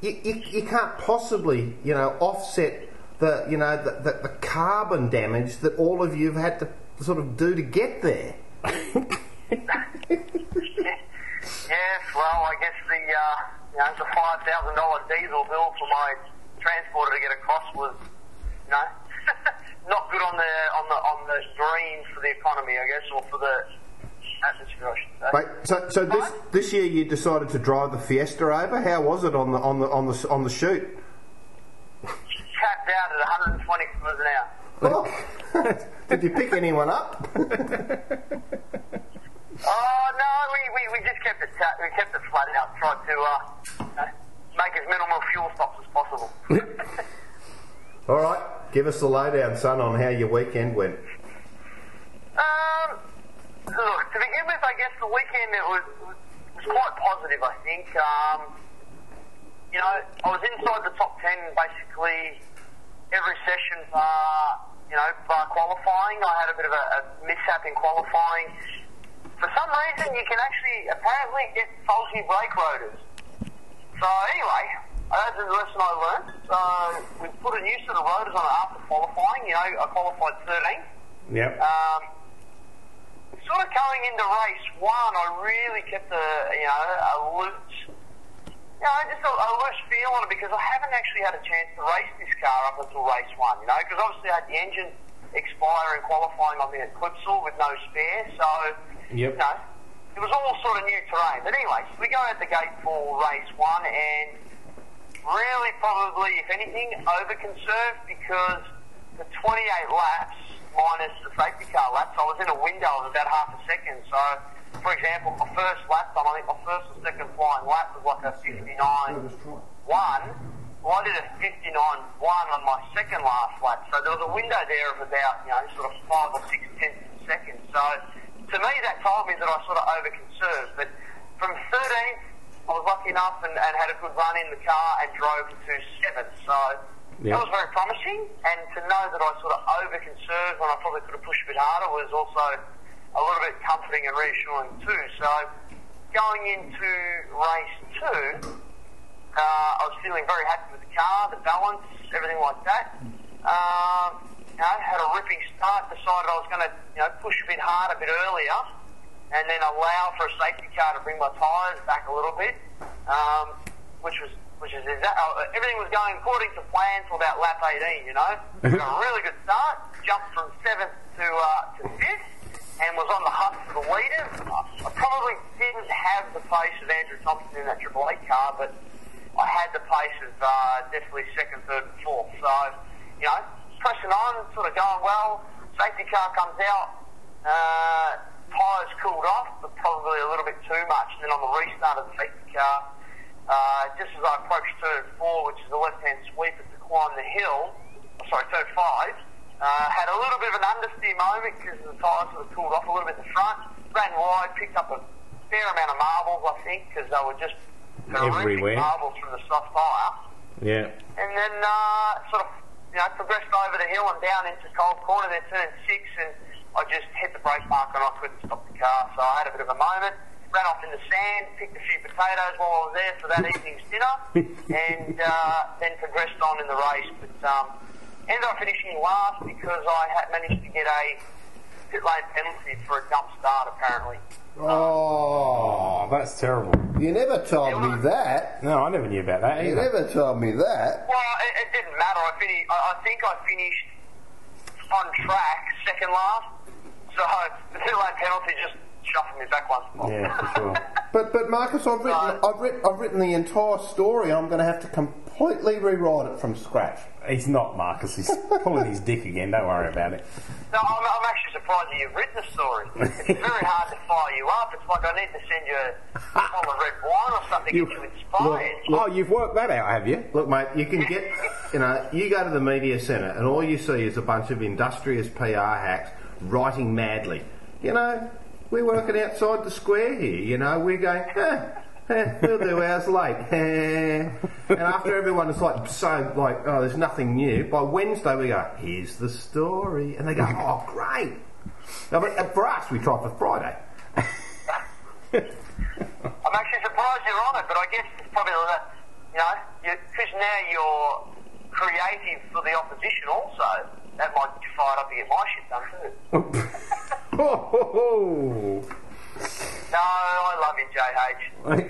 Speaker 2: you, you, you can't possibly, you know, offset the, you know, the, the, the carbon damage that all of you have had to sort of do to get there.
Speaker 6: Yes, well, I guess the uh, you know the five thousand dollar diesel bill for my transporter to get across was, you know, not good on the on the on the green for the economy, I guess, or for the atmosphere, I should say.
Speaker 2: So, so this, this year you decided to drive the Fiesta over. How was it on the on the on the on the shoot?
Speaker 6: Tapped out at 120 kilometres an hour.
Speaker 2: Oh, did you pick anyone up?
Speaker 6: Oh no, we, we, we just kept it we kept it flat out. Tried to uh, make as minimal fuel stops as possible.
Speaker 4: All right, give us the lowdown, son, on how your weekend went.
Speaker 6: Um, look, to begin with, I guess the weekend it was, was quite positive. I think. Um, you know, I was inside the top ten basically every session. Uh, you know, bar qualifying. I had a bit of a, a mishap in qualifying. For some reason, you can actually apparently get faulty brake rotors. So anyway, that's a lesson I learned. So we put a new set of rotors on it after qualifying. You know, I qualified 13th.
Speaker 7: Yep.
Speaker 6: Um, sort of going into race one, I really kept a you know a loose, you know, just a, a loose feel on it because I haven't actually had a chance to race this car up until race one. You know, because obviously I had the engine expire in qualifying on the at Clipsal with no spare, so
Speaker 7: Yep.
Speaker 6: you know it was all sort of new terrain. But anyway, we go out the gate for race one and really probably, if anything, over conserved because the 28 laps minus the safety car laps, I was in a window of about half a second. So, for example, my first lap time, I think my first or second flying lap was like a 59 one. Well, I did a 59 one on my second last lap. So there was a window there of about, you know, sort of five or six tenths of a second. So to me, that told me that I sort of over conserved. But from 13th, I was lucky enough and, and had a good run in the car and drove to seventh. So
Speaker 7: Yeah.
Speaker 6: that was very promising. And to know that I sort of over conserved when I probably could have pushed a bit harder was also a little bit comforting and reassuring too. So going into race two, uh, I was feeling very happy with the car, the balance, everything like that. Um, you know, had a ripping start. Decided I was going to, you know, push a bit harder, a bit earlier, and then allow for a safety car to bring my tyres back a little bit, um, which was which is exact, uh, everything was going according to plan till about lap 18. You know, got a really good start. Jumped from seventh to uh, to fifth and was on the hunt for the leaders. I probably didn't have the pace of Andrew Thompson in that Triple Eight car, but I had the pace of uh, definitely second, third, and fourth. So, you know, pressing on, sort of going well. Safety car comes out. Uh, tyres cooled off, but probably a little bit too much. And then on the restart of the safety car, uh, just as I approached turn four, which is the left-hand sweep to climb the hill, oh, sorry, turn five, uh, had a little bit of an understeer moment because the tyres sort of cooled off a little bit in the front. Ran wide, picked up a fair amount of marbles, I think, because they were just
Speaker 7: Everywhere.
Speaker 6: marbles from the soft tyre.
Speaker 7: Yeah.
Speaker 6: And then uh, sort of, you know, progressed over the hill and down into Cold Corner, then turn six, and I just hit the brake mark and I couldn't stop the car. So I had a bit of a moment, ran off in the sand, picked a few potatoes while I was there for that evening's dinner, and uh, then progressed on in the race. But um, ended up finishing last because I had managed to get a pit lane penalty for a dump start, apparently.
Speaker 2: Oh,
Speaker 7: that's terrible.
Speaker 2: you never told me that.
Speaker 7: No, I never knew about that
Speaker 2: You
Speaker 7: either.
Speaker 2: never told me that.
Speaker 6: Well, it, it didn't matter. I finished. I, I think I finished on track, second last. So the pit lane penalty just shuffled me back one spot.
Speaker 7: Yeah, for sure.
Speaker 2: But but Marcus, I've written
Speaker 6: No.
Speaker 2: I've written I've written the entire story. I'm going to have to completely rewrite it from scratch.
Speaker 7: He's not, Marcus. He's pulling his dick again. Don't worry about it.
Speaker 6: No, I'm, I'm that you've written the story. It's very hard to fire you up. It's like I need to send you a bottle of red wine or something to inspire. you inspired.
Speaker 7: Oh, you've worked that out, have you?
Speaker 4: Look, mate, you can get, you know, you go to the media centre and all you see is a bunch of industrious PR hacks writing madly. You know, we're working outside the square here, you know, we're going, eh, eh, we'll do ours late. eh." and after everyone is like, so, like, oh, there's nothing new, by Wednesday we go, here's the story. And they go, oh, great. No, but uh, for us, we try for Friday.
Speaker 6: I'm actually surprised you're on it, but I guess it's probably that, you know, because now you're creative for the opposition also. That might get you fired up to get my shit done too.
Speaker 7: Oh, ho, ho.
Speaker 6: No, I love you, JH.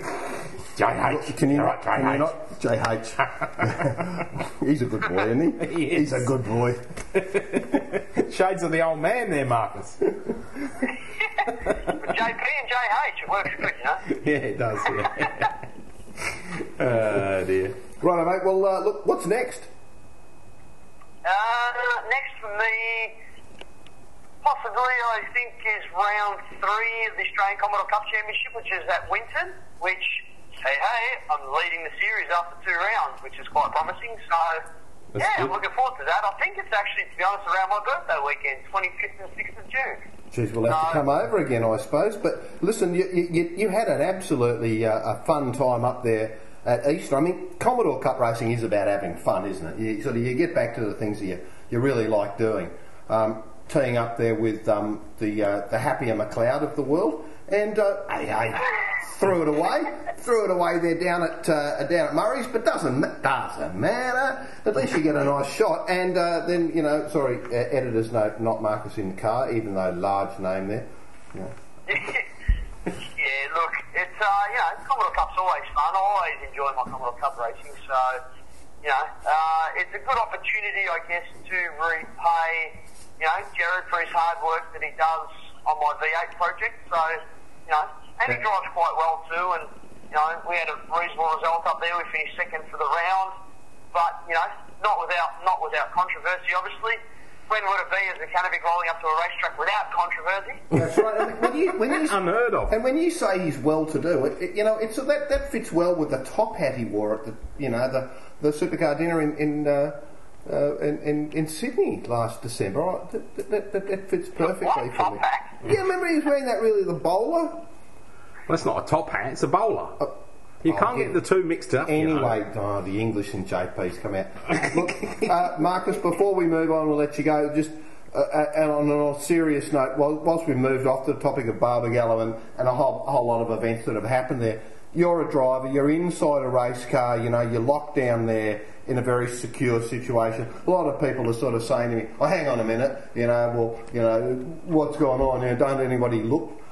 Speaker 7: JH.
Speaker 2: Can you
Speaker 7: All
Speaker 2: not?
Speaker 7: right,
Speaker 2: Can you
Speaker 7: JH.
Speaker 2: not? JH. He's a good boy, isn't he?
Speaker 7: He is.
Speaker 2: He's a good boy.
Speaker 7: Shades of the old man there, Marcus.
Speaker 6: But JP and JH, it works good, you know.
Speaker 7: yeah, it does, yeah. oh, dear.
Speaker 2: Right, mate. Well, uh, look, what's next?
Speaker 6: Uh, next for me, possibly, I think, is round three of the Australian Commodore Cup Championship, which is at Winton, which, hey, hey, I'm leading the series after two rounds, which is quite promising. So,
Speaker 7: That's
Speaker 6: yeah, I'm looking forward to that. I think it's actually, to be honest, around my birthday weekend, 25th and 6th of June.
Speaker 2: Geez, we'll have to come over again, I suppose. But listen, you, you, you had an absolutely uh, a fun time up there at Easter. I mean, Commodore Cup racing is about having fun, isn't it? You sort of you get back to the things that you, you really like doing. Um, teeing up there with um, the uh, the happier McLeod of the world, and uh, threw it away, threw it away there down at uh, down at Murray's, but doesn't doesn't matter. At least you get a nice shot, and uh, then you know, sorry, editor's note, not Marcus in the car, even though large name there. Yeah.
Speaker 6: yeah, look, it's uh, you know, Commodore Cup's always fun. I always enjoy my Commodore Cup racing, so you know, uh, it's a good opportunity, I guess, to repay you know Jared for his hard work that he does on my V8 project. So you know, and he drives quite well too, and you know, we had a reasonable result up there. We finished second for the round, but you know, not without not without controversy, obviously. When would it be as a Canopy rolling up to a racetrack without controversy?
Speaker 2: That's right. When you, when you,
Speaker 7: Unheard of.
Speaker 2: And when you say he's well to do, it, it, you know, it's that that fits well with the top hat he wore at the you know the the supercar dinner in in, uh, uh, in, in, in Sydney last December. Right? That, that, that, that fits perfectly for me.
Speaker 6: hat?
Speaker 2: Yeah, remember he was wearing that really the bowler.
Speaker 7: Well, that's not a top hat, it's a bowler. you
Speaker 2: oh,
Speaker 7: can't
Speaker 2: yeah.
Speaker 7: get the two mixed up. you know.
Speaker 2: Anyway, oh, the English and JP's come out. Look, uh, Marcus, before we move on, we'll let you go. Just uh, uh, and on a more serious note, whil- whilst we've moved off the topic of Barbagallo and, and a whole, whole lot of events that have happened there, you're a driver, you're inside a race car, you know, you're locked down there in a very secure situation. A lot of people are sort of saying to me, oh, hang on a minute, you know, well, you know, what's going on? You know, don't anybody look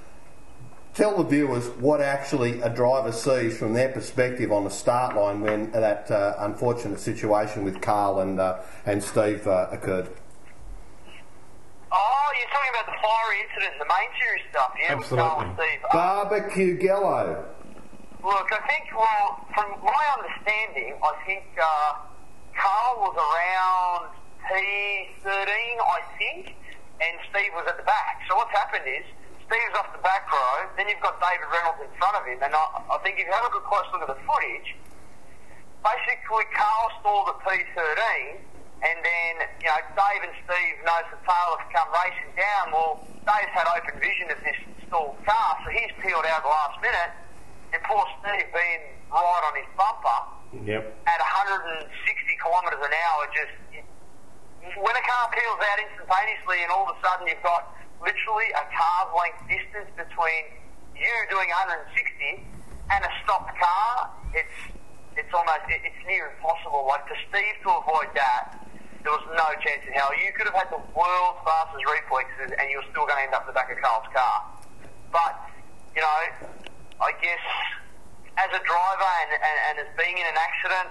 Speaker 2: tell the viewers what actually a driver sees from their perspective on the start line when that uh, unfortunate situation with Carl and uh, and Steve uh, occurred.
Speaker 6: Oh, you're talking about the fiery incident, the main series stuff, yeah? with Carl and Steve.
Speaker 2: Barbecue Gallo.
Speaker 6: Look, I think, well, from my understanding, I think uh, Carl was around P13, I think, and Steve was at the back. So what's happened is, Steve's off the back row, then you've got David Reynolds in front of him, and I, I think if you have a good close look at the footage, basically Carl stalled at P13, and then, you know, Dave and Steve noticed the tail have come racing down. Well, Dave's had open vision of this stalled car, so he's peeled out the last minute, and poor Steve being right on his bumper
Speaker 7: Yep.
Speaker 6: at 160 kilometres an hour, just when a car peels out instantaneously, and all of a sudden you've got literally a car's length distance between you doing 160 and a stopped car, it's it's almost it, it's near impossible. Like for Steve to avoid that, there was no chance in hell. You could have had the world's fastest reflexes, and you were still going to end up in the back of Carl's car. But you know, I guess as a driver and, and, and as being in an accident,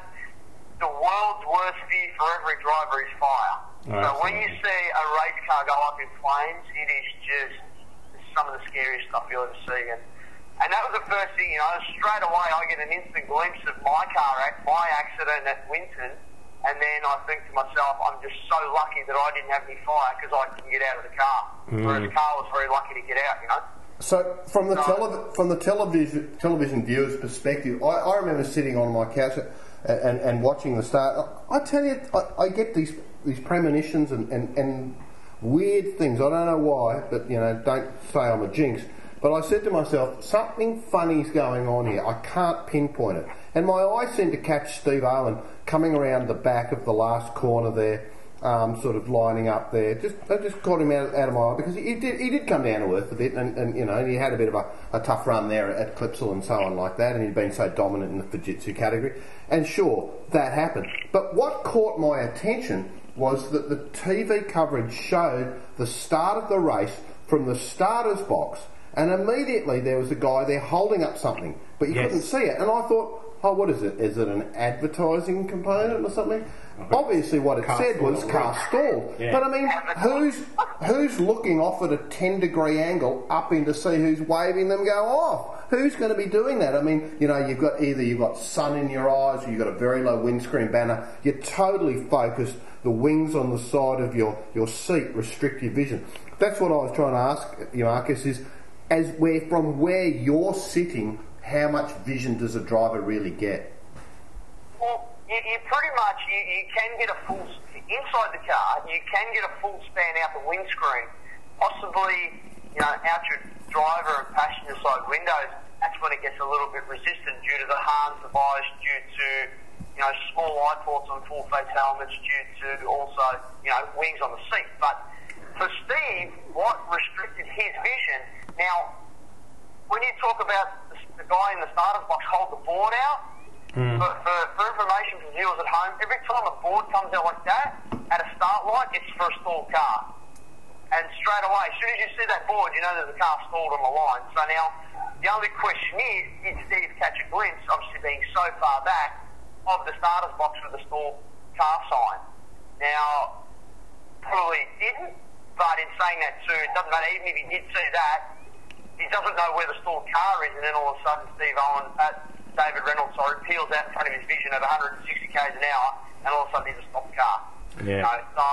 Speaker 6: the world's worst fear for every driver is fire.
Speaker 7: Oh,
Speaker 6: so when you see a race car go up in flames, it is just some of the scariest stuff you'll ever see. And, and that was the first thing, you know, straight away I get an instant glimpse of my car, ac- my accident at Winton, and then I think to myself, I'm just so lucky that I didn't have any fire because I couldn't get out of the car. Mm. Whereas Carl was very lucky to get out, you know.
Speaker 2: So from the
Speaker 6: No.
Speaker 2: from the television television viewer's perspective, I, I remember sitting on my couch and, and, and watching the start. I tell you, I, I get these these premonitions and, and, and weird things. I don't know why, but you know, don't say I'm a jinx. But I said to myself, something funny's going on here. I can't pinpoint it. And my eye seemed to catch Steve Owen coming around the back of the last corner there um, sort of lining up there. Just I just caught him out, out of my eye because he did he did come down to earth a bit, and, and you know he had a bit of a, a tough run there at Clipsal and so on like that, and he'd been so dominant in the Fujitsu category. And sure, that happened. But what caught my attention was that the TV coverage showed the start of the race from the starter's box, and immediately there was a guy there holding up something, but you
Speaker 7: Yes.
Speaker 2: couldn't see it. And I thought. Oh, what is it? Is it an advertising component or something? Obviously, what it said was car stalled.
Speaker 7: Yeah.
Speaker 2: But I mean, who's who's looking off at a ten degree angle up in to see who's waving them go off? Who's going to be doing that? I mean, you know, you've got either you've got sun in your eyes, or you've got a very low windscreen banner. You're totally focused. The wings on the side of your, your seat restrict your vision. that's what I was trying to ask you, Marcus. Is as where from where you're sitting, how much vision does a driver really get?
Speaker 6: Well, you, you pretty much you, you can get a full inside the car. You can get a full span out the windscreen, possibly you know out your driver and passenger side windows. That's when it gets a little bit resistant due to the Hans device, due to you know small eye ports on full face helmets, due to also you know wings on the seat. But for Steve, what restricted his vision? Now, when you talk about the, guy in the starter's box hold the board out,
Speaker 7: Hmm.
Speaker 6: for, for, for information for viewers at home, every time a board comes out like that at a start light, it's for a stalled car. And straight away, as soon as you see that board, you know there's a car stalled on the line. So now, the only question is, did Steve catch a glimpse, obviously being so far back, of the starter's box with the stalled car sign? Now, probably didn't, but in saying that too, it doesn't matter, even if he did see that, he doesn't know where the stalled car is, and then all of a sudden Steve Owen, uh, David Reynolds, sorry, peels out in front of his vision at 160 k's an hour, and all of a sudden he's a stopped car.
Speaker 7: Yeah.
Speaker 6: You know, so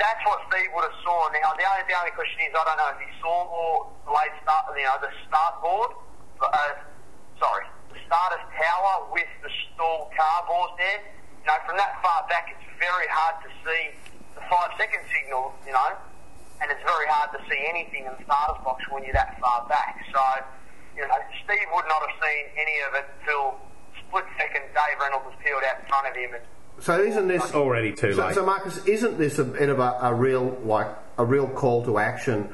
Speaker 6: that's what Steve would have saw. Now the only the only question is, I don't know if he saw the late start, you know, the start board, but, uh, sorry, the starter's tower with the stalled car board there. You know, from that far back, it's very hard to see the five second signal. You know and it's very hard to see anything in the starter's box when you're that far back. So, you know, Steve would not have seen any of it till split second Dave Reynolds was peeled out in front of him. And
Speaker 2: So isn't this
Speaker 7: Already too
Speaker 2: so,
Speaker 7: late.
Speaker 2: so Marcus? Isn't this a bit of a, a real like a real call to action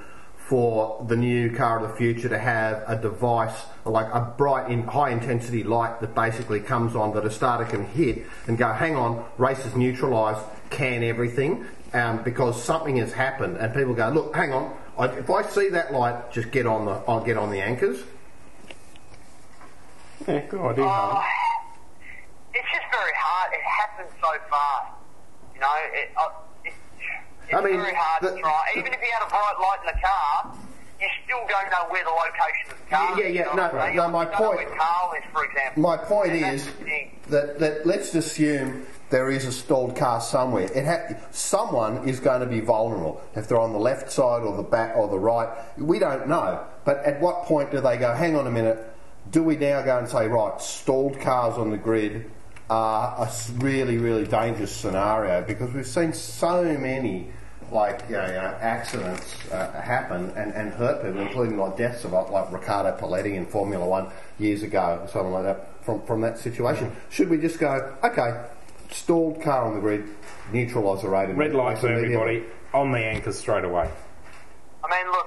Speaker 2: for the new car of the future to have a device like a bright, in, high intensity light that basically comes on that a starter can hit and go, hang on, race is neutralised, can everything. Um, because something has happened, and people go, look, hang on. I, if I see that light, just get on the, I'll get on the anchors.
Speaker 7: yeah, good idea.
Speaker 6: uh, it's just very hard. It happens so fast. You know, it, uh, it, it's
Speaker 2: I mean,
Speaker 6: very hard
Speaker 2: the-
Speaker 6: to try. Even if you had a bright light in the car, you still don't know where the location of the car
Speaker 2: Yeah,
Speaker 6: is.
Speaker 2: yeah,
Speaker 6: you know
Speaker 2: no,
Speaker 6: what
Speaker 2: no, my
Speaker 6: You don't know
Speaker 2: point-
Speaker 6: where Carl is, for example.
Speaker 2: My point
Speaker 6: And
Speaker 2: is
Speaker 6: that's the thing.
Speaker 2: that, that let's assume there is a stalled car somewhere. It ha- someone is going to be vulnerable if they're on the left side or the back or the right. We don't know. But at what point do they go? Hang on a minute. Do we now go and say right? Stalled cars on the grid are a really, really dangerous scenario because we've seen so many. Like you know, know, accidents uh, happen and, and hurt people, including like deaths of like, Ricardo Paletti in Formula One years ago, something like that. From from that situation, should we just go? Okay, stalled car on the grid, neutralise the rate.
Speaker 7: Red light for everybody on the anchors straight away.
Speaker 6: I mean, look,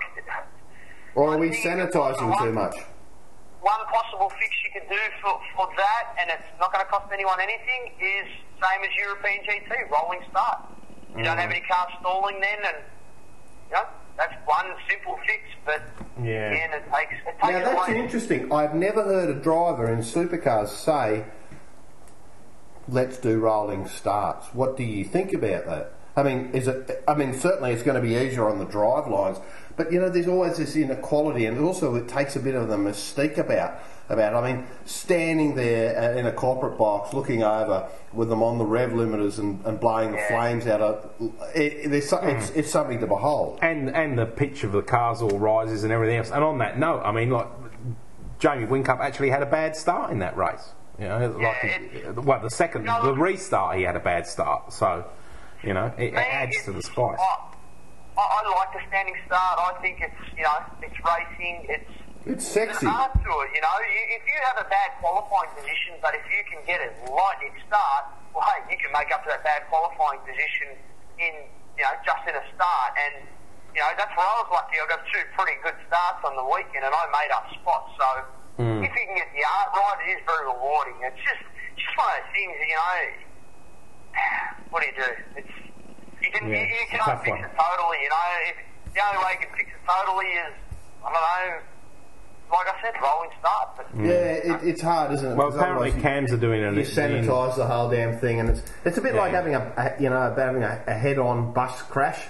Speaker 2: Or are we sanitising too much?
Speaker 6: one possible fix you could do for, for that, and it's not going to cost anyone anything, is same as European GT, rolling start. You don't have mm. any cars stalling then, and you know, that's one simple fix, but
Speaker 7: Yeah.
Speaker 6: again, it takes, it takes
Speaker 2: Now that's
Speaker 6: away.
Speaker 2: interesting. I've never heard a driver in supercars say, "Let's do rolling starts." What do you think about that? I mean, is it? I mean, certainly it's going to be easier on the drive lines, but you know, there's always this inequality, and also it takes a bit of the mystique about about. I mean, standing there uh, in a corporate box, looking over with them on the rev limiters and, and blowing the flames out of it, it, there's, so- it's, it's something to behold.
Speaker 7: and and the pitch of the cars all rises and everything else. And on that note, I mean, like Jamie Whincup actually had a bad start in that race. You know, like
Speaker 6: it-
Speaker 7: well, the second,
Speaker 6: No,
Speaker 7: the restart, he had a bad start. So, you know, it, it adds to the spice.
Speaker 6: I, I, I like the standing start. I think it's you know it's racing. It's
Speaker 2: It's sexy.
Speaker 6: art to it. You know, you, if you have a bad qualifying position, but if you can get a lightning start, well, hey, you can make up for that bad qualifying position in you know just in a start. And you know that's where I was lucky. I got two pretty good starts on the weekend, and I made up spots. So Hmm. if you can get the art right, it is very rewarding. It's just it's just one of those things. You know, what do you do? It's you can
Speaker 7: yeah,
Speaker 6: you, you can't fix
Speaker 7: one.
Speaker 6: it totally. You know, if, the only way you can fix it totally is I don't know. Like I said, rolling start. But hmm.
Speaker 2: Yeah, it, it's hard, isn't it?
Speaker 7: Well,
Speaker 2: Because
Speaker 7: apparently
Speaker 2: otherwise you-
Speaker 7: cams are doing it.
Speaker 2: You sanitise the whole damn thing, and it's it's a bit like having a, a you know having a, a head-on bus crash,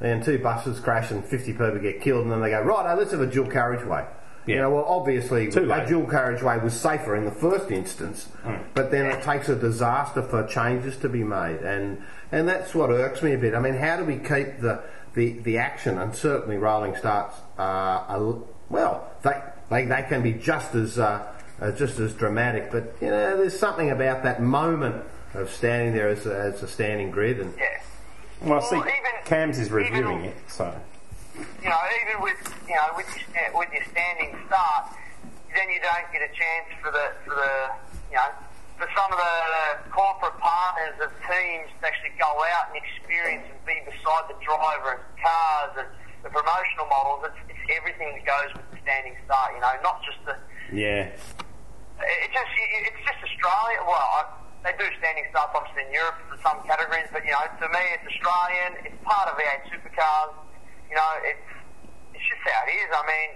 Speaker 2: and two buses crash and fifty people get killed, and then they go right, let's have a dual carriageway. You
Speaker 7: Yeah.
Speaker 2: know, well, obviously a dual carriageway was safer in the first instance, but then it takes a disaster for changes to be made, and and that's what irks me a bit. I mean, how do we keep the the, the action and certainly rolling starts are, are well, they, they, they can be just as uh, uh, just as dramatic. But you know, there's something about that moment of standing there as a, as a standing grid and
Speaker 6: Yeah.
Speaker 3: Well, I see
Speaker 6: Well, even-
Speaker 3: Cams is reviewing
Speaker 6: even-
Speaker 3: it, so.
Speaker 6: You know, even with you know with your, with your standing start, then you don't get a chance for the for the you know for some of the corporate partners of teams to actually go out and experience and be beside the driver and cars and the promotional models. It's, it's everything that goes with the standing start. You know, not just the
Speaker 3: Yeah.
Speaker 6: it just it's just Australia. Well, I, they do standing starts obviously in Europe for some categories, but you know, to me, it's Australian. It's part of V8 supercars. You know, it's it's just how it is. I mean,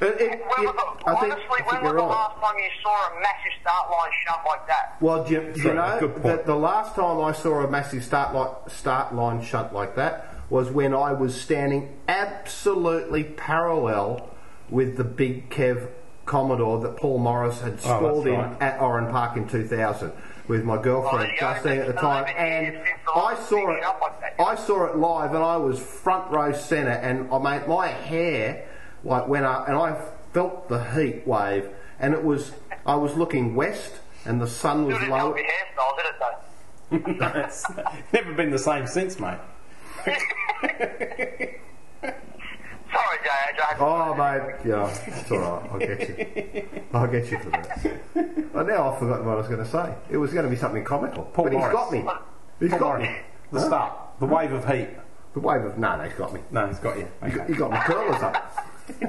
Speaker 2: It- it-
Speaker 6: when
Speaker 2: it-
Speaker 6: was the,
Speaker 2: I think,
Speaker 6: honestly,
Speaker 2: I think
Speaker 6: when was
Speaker 2: you're
Speaker 6: the
Speaker 2: right.
Speaker 6: last time you saw a massive start line shunt like that?
Speaker 2: Well, do you, do you know
Speaker 3: good point.
Speaker 2: that the last time I saw a massive start line, start line shunt like that was when I was standing absolutely parallel with the big Kev Commodore that Paul Morris had
Speaker 3: Oh, that's
Speaker 2: stalled in
Speaker 3: right.
Speaker 2: at Oran Park in 2000 with my
Speaker 6: Oh,
Speaker 2: girlfriend
Speaker 6: there you.
Speaker 2: Justine at the time, and
Speaker 6: years since the
Speaker 2: I saw it.
Speaker 6: shot like that.
Speaker 2: I saw it live, and I was front row centre, and oh, I made my hair like went up, and I felt the heat wave, and it was I was looking west, and the sun was low.
Speaker 6: your hairstyle, did it though?
Speaker 3: never been the same since, mate.
Speaker 6: Sorry, I had to-
Speaker 2: Oh, mate, yeah, it's all right. I'll get you. I'll get you for that. But now I've forgotten what I was going to say. It was going to be something comical.
Speaker 3: Paul
Speaker 2: but he's
Speaker 3: Morris.
Speaker 2: got me. Ah, he's
Speaker 3: Paul
Speaker 2: got
Speaker 3: Morris.
Speaker 2: me.
Speaker 3: The start. The wave of heat.
Speaker 2: The wave of no, no, he's got me.
Speaker 3: No, he's got you.
Speaker 2: He got,
Speaker 3: Okay.
Speaker 2: he got my curlers up.
Speaker 6: No,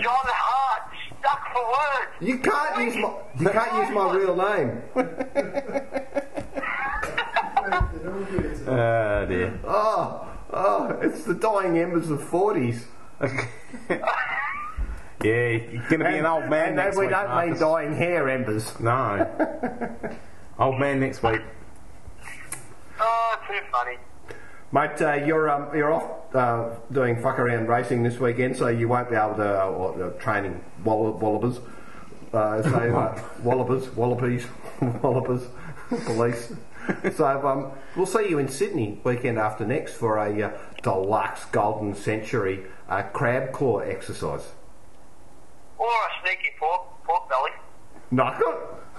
Speaker 6: John Hart stuck for words.
Speaker 2: You can't use my you can't use my real name.
Speaker 3: Oh, dear.
Speaker 2: Oh, oh, it's the dying embers of forties.
Speaker 3: Yeah, you're going to be an old man
Speaker 2: and
Speaker 3: next
Speaker 2: we
Speaker 3: week.
Speaker 2: don't mean dying hair embers.
Speaker 3: No. old man next week.
Speaker 6: Oh, too funny.
Speaker 2: Mate, uh, you're um, you're off uh, doing fuck around racing this weekend, so you won't be able to uh, or, uh, training wall- wallopers. Uh, so uh, wallopers, wallabies, wallopers, police. So um, we'll see you in Sydney weekend after next for a uh, deluxe golden century uh, crab claw exercise.
Speaker 6: Or a sneaky pork, pork belly.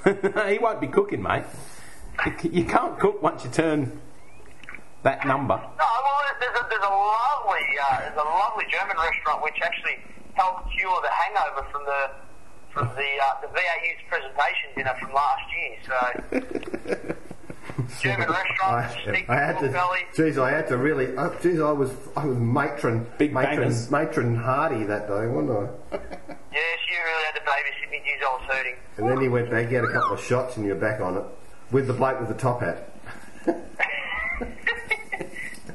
Speaker 2: It.
Speaker 3: he won't be cooking, mate. You can't cook once you turn that number.
Speaker 6: No, well, there's a, there's a lovely, uh, there's a lovely German restaurant which actually helped cure the hangover from the from the uh, the VAU's presentation dinner from last year. So, German restaurant,
Speaker 2: I, I had to.
Speaker 6: belly.
Speaker 2: Geez, I had to really. Oh, geez, I was I was matron,
Speaker 3: Big
Speaker 2: matron,
Speaker 3: bangers.
Speaker 2: matron Hardy that day, wasn't I?
Speaker 6: Yes, you really had to babysit me. Geez, I was hurting.
Speaker 2: And then you went back, you had a couple of shots, and you're back on it with the bloke with the top hat.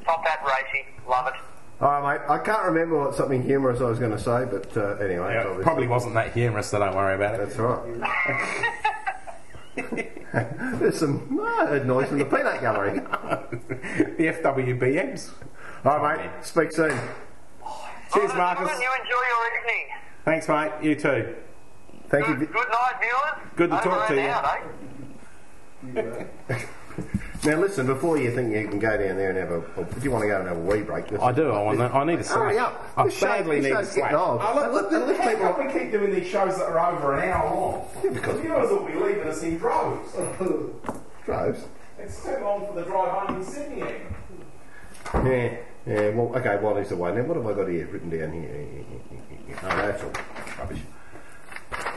Speaker 6: Top hat racing, love it.
Speaker 2: All right, mate. I can't remember what something humorous I was going to say, but uh, anyway,
Speaker 3: Yeah,
Speaker 2: it's
Speaker 3: probably wasn't that humorous, so don't worry about it.
Speaker 2: That's right. There's some I noise from the peanut gallery.
Speaker 3: the FWBMs.
Speaker 2: All right, mate. Speak soon.
Speaker 3: Cheers,
Speaker 6: Alright,
Speaker 3: Marcus.
Speaker 6: You enjoy your evening.
Speaker 3: Thanks, mate. You too.
Speaker 2: Thank
Speaker 6: Good,
Speaker 2: you.
Speaker 6: good night, viewers.
Speaker 3: Good to
Speaker 6: Over
Speaker 3: talk to you.
Speaker 6: out, eh?
Speaker 2: Now listen, before you think you can go down there and have a, or if you want to go and have a wee break, this
Speaker 3: I do. I want. I need a slack.
Speaker 2: Hurry up.
Speaker 3: I
Speaker 2: This show-
Speaker 3: badly
Speaker 2: this
Speaker 3: need a
Speaker 2: show's getting
Speaker 3: slack.
Speaker 2: old.
Speaker 3: Oh, look,
Speaker 2: And
Speaker 3: look,
Speaker 2: let-
Speaker 3: look,
Speaker 2: let people-
Speaker 3: how come we keep doing these shows that are over an hour long?
Speaker 2: because-
Speaker 3: viewers will be leaving us in droves.
Speaker 2: Droves.
Speaker 3: it's too long for the drive home in Sydney.
Speaker 2: Yeah, yeah. Well, okay. While he's away, now what have I got here written down here? Oh, that's all rubbish.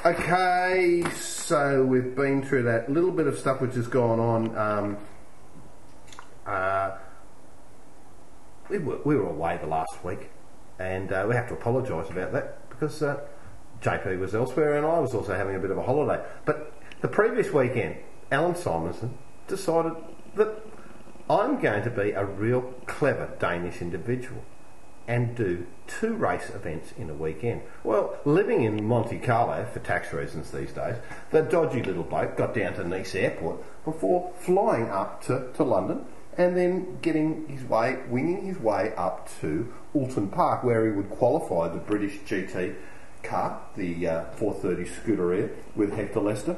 Speaker 2: Okay, so we've been through that little bit of stuff which has gone on. Um, uh, we were we were away the last week, and uh, we have to apologise about that because uh, JP was elsewhere and I was also having a bit of a holiday. But the previous weekend, Alan Simonsen decided that I'm going to be a real clever Danish individual and do two race events in a weekend. Well, living in Monte Carlo for tax reasons these days, the dodgy little bloke got down to Nice Airport before flying up to, to London and then getting his way, winging his way up to Oulton Park where he would qualify the British GT car, the uh, 430 Scuderia with Hector Lester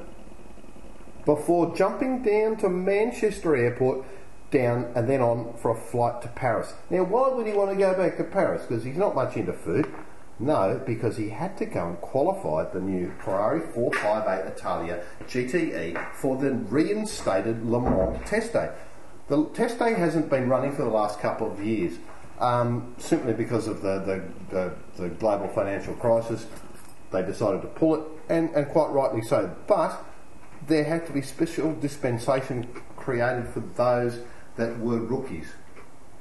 Speaker 2: before jumping down to Manchester Airport down and then on for a flight to Paris. Now, why would he want to go back to Paris? Because he's not much into food. No, because he had to go and qualify the new Ferrari 458 Italia GTE for the reinstated Le Mans test day. The test day hasn't been running for the last couple of years, um, simply because of the, the, the, the global financial crisis. They decided to pull it, and, and quite rightly so. But there had to be special dispensation created for those that were rookies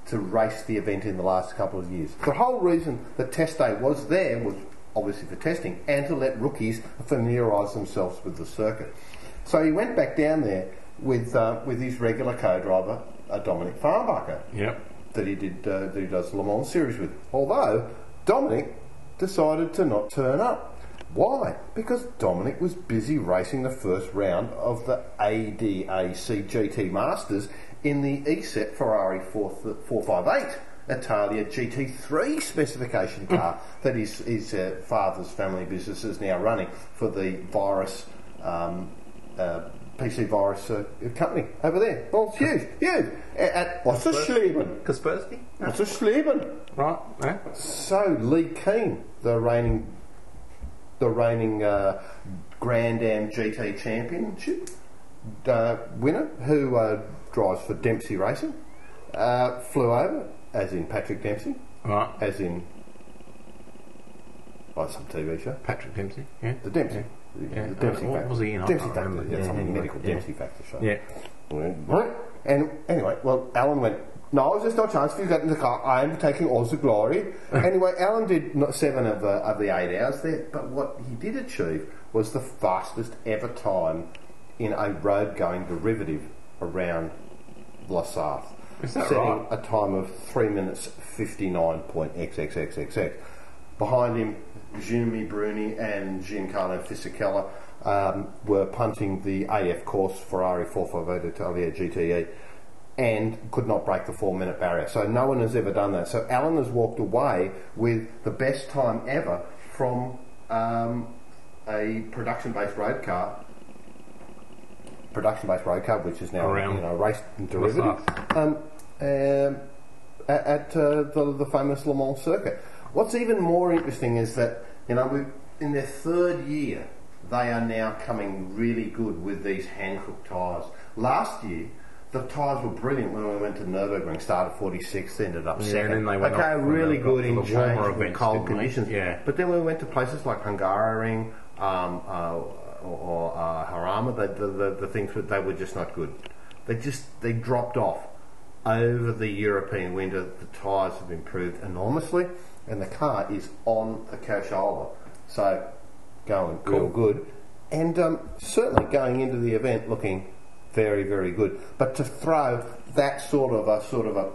Speaker 2: to race the event in the last couple of years. The whole reason the test day was there was obviously for testing and to let rookies familiarise themselves with the circuit. So he went back down there with uh, with his regular co-driver, uh, Dominik Farnbacher,
Speaker 7: Yep.
Speaker 2: that he did uh, that he does Le Mans series with. Although Dominik decided to not turn up. Why? Because Dominik was busy racing the first round of the ADAC GT Masters in the ESET Ferrari 4, 458 Italia GT3 specification car that his, his uh, father's family business is now running for the virus um, uh, PC virus uh, company over there. Well, it's huge, huge. At, at what's a Schleben?
Speaker 7: Kaspersky?
Speaker 2: What's a Schleben?
Speaker 7: Right. Yeah.
Speaker 2: So Leh Keen, the reigning, the reigning uh, Grand Am GT Championship uh, winner, who uh, drives for Dempsey Racing, uh, flew over, as in Patrick Dempsey,
Speaker 7: Right.
Speaker 2: as in like some TV show,
Speaker 7: Patrick Dempsey. Yeah.
Speaker 2: the Dempsey.
Speaker 7: Yeah.
Speaker 2: the Dempsey
Speaker 7: What
Speaker 2: Factor.
Speaker 7: was he in? I
Speaker 2: Dempsey
Speaker 7: can't
Speaker 2: Factor.
Speaker 7: remember.
Speaker 2: Yeah,
Speaker 7: Yeah,
Speaker 2: some
Speaker 7: anyway,
Speaker 2: medical
Speaker 7: yeah.
Speaker 2: Dempsey Factor show.
Speaker 7: Yeah.
Speaker 2: Right. And anyway, well, Alan went, no, there's no chance for you to get in the car. I am taking all the glory. anyway, Alan did not seven of the, of the eight hours there, but what he did achieve was the fastest ever time in a road going derivative around La Sarthe.
Speaker 7: Is that
Speaker 2: setting
Speaker 7: right?
Speaker 2: a time of 3 minutes 59.xxxxx. Behind him, Jimmy Bruni and Giancarlo Fisichella um, were punting the AF Corse Ferrari 458 Italia GTE and could not break the four minute barrier. So no one has ever done that. So Alan has walked away with the best time ever from um, a production based road car. Production based road car, which is now
Speaker 7: Around
Speaker 2: you know, race derivative um, at, at uh, the, the famous Le Mans circuit. What's even more interesting is that you know we in their third year they are now coming really good with these Hankook tyres. Last year. The tyres were brilliant when we went to Nürburgring. Started 46th, ended up
Speaker 7: Yeah,
Speaker 2: second.
Speaker 7: and then they went
Speaker 2: okay, really good in
Speaker 7: the warmer
Speaker 2: change
Speaker 7: events,
Speaker 2: cold conditions.
Speaker 7: Yeah.
Speaker 2: But then we went to places like Hungaroring um, uh, or, or uh, Jarama. The, the, the, the things that they were just not good. They just they dropped off over the European winter. The tyres have improved enormously, and the car is on the Cochola. So going real good, and um, certainly going into the event looking very very good. But to throw that sort of a sort of a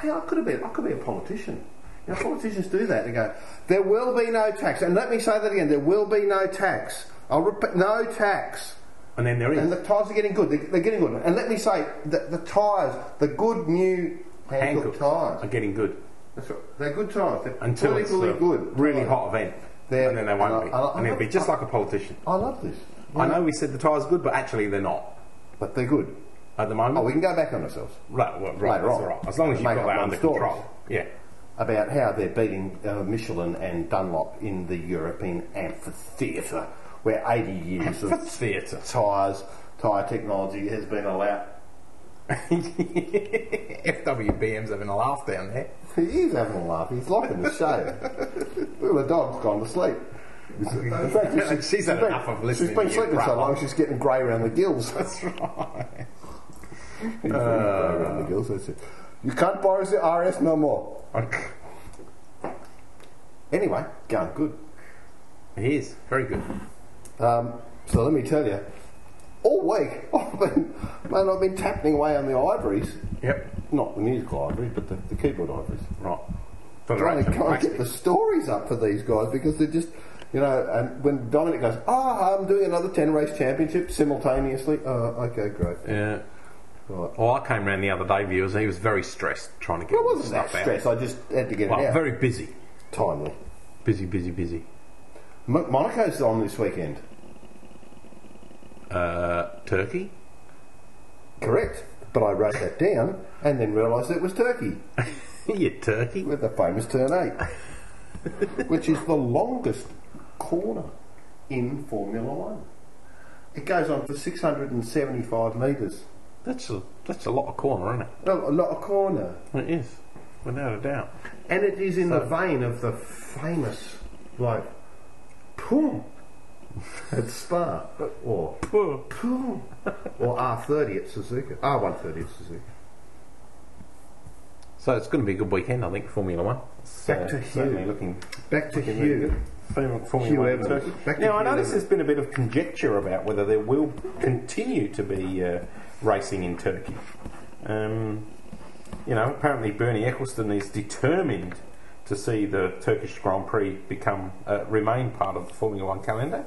Speaker 2: Hey, I could have been. I could be a politician. You know, politicians do that. They go, "There will be no tax," and let me say that again: there will be no tax. I'll repeat, no tax.
Speaker 7: And then there is.
Speaker 2: And the tyres are getting good. They're, they're getting good. And let me say, the, the tyres, the good new
Speaker 7: Hankook
Speaker 2: tyres,
Speaker 7: are getting good
Speaker 2: that's right. They're good tyres. They're
Speaker 7: until it's
Speaker 2: politically
Speaker 7: a
Speaker 2: good.
Speaker 7: really hot event.
Speaker 2: They're-
Speaker 7: and then they won't
Speaker 2: and I-
Speaker 7: be.
Speaker 2: and I-
Speaker 7: and it'll be just like a politician.
Speaker 2: I love this.
Speaker 7: I know we said the tyres are good, but actually they're not
Speaker 2: but they're good.
Speaker 7: at the moment.
Speaker 2: Oh, we can go back on ourselves
Speaker 7: right, well, right,
Speaker 2: Later
Speaker 7: that's
Speaker 2: on.
Speaker 7: all right. As long as you've
Speaker 2: Make
Speaker 7: got
Speaker 2: up
Speaker 7: that under
Speaker 2: stories.
Speaker 7: control. Yeah.
Speaker 2: about how they're beating uh, Michelin and Dunlop in the European amphitheatre, where 80 years of
Speaker 7: Theatre.
Speaker 2: tyres, tyre technology has been allowed.
Speaker 7: FWBM's having a laugh down there.
Speaker 2: He is having a laugh. He's liking the show. the dog's gone to sleep. In fact,
Speaker 7: She's had enough of listening
Speaker 2: She's been sleeping so long, she's getting grey around the gills.
Speaker 7: That's right.
Speaker 2: He's grey around the gills. That's it. You can't borrow the RS no more. Anyway, going good.
Speaker 7: He is very good.
Speaker 2: Um, so let me tell you, all week I've been, man, I've been tapping away on the ivories.
Speaker 7: Yep.
Speaker 2: Not the musical ivories, but the, the keyboard ivories.
Speaker 7: Right. For the
Speaker 2: Trying to
Speaker 7: actual
Speaker 2: try and get the stories up for these guys because they're just, you know, and when Dominik goes, oh, I'm doing another 10 race championship simultaneously. Oh, okay, great.
Speaker 7: Yeah.
Speaker 2: Right.
Speaker 7: Well, I came round the other day, viewers. He was very stressed trying to get
Speaker 2: Well, it wasn't
Speaker 7: stuff
Speaker 2: that
Speaker 7: out.
Speaker 2: I just had to get
Speaker 7: Well,
Speaker 2: it out.
Speaker 7: very busy.
Speaker 2: timely.
Speaker 7: Busy, busy, busy.
Speaker 2: Mo- Monaco's on this weekend.
Speaker 7: Uh, Turkey?
Speaker 2: Correct. But I wrote that down and then realised it was Turkey
Speaker 3: you turkey.
Speaker 2: with the famous turn eight, which is the longest corner in Formula One. It goes on for 675 metres.
Speaker 3: That's a that's a lot of corner, isn't
Speaker 2: Well, a lot of corner.
Speaker 3: it? It is, without a doubt.
Speaker 2: And it is in the vein of the famous, like, Pum at Spa, or Pum, or R30 at Suzuka, R130 at Suzuka.
Speaker 3: So it's going to be a good weekend, I think, Formula One. It's,
Speaker 2: Back to
Speaker 3: certainly
Speaker 2: Hugh.
Speaker 3: looking
Speaker 2: Back to
Speaker 3: looking really
Speaker 2: Hugh.
Speaker 3: good. Formula, Formula
Speaker 2: Hugh
Speaker 3: One
Speaker 2: Evans. Back to
Speaker 3: Now, I
Speaker 2: Hugh
Speaker 3: notice
Speaker 2: Evans.
Speaker 3: there's been a bit of conjecture about whether there will continue to be uh, racing in Turkey. Um, you know, apparently Bernie Ecclestone is determined to see the Turkish Grand Prix become uh, remain part of the Formula One calendar.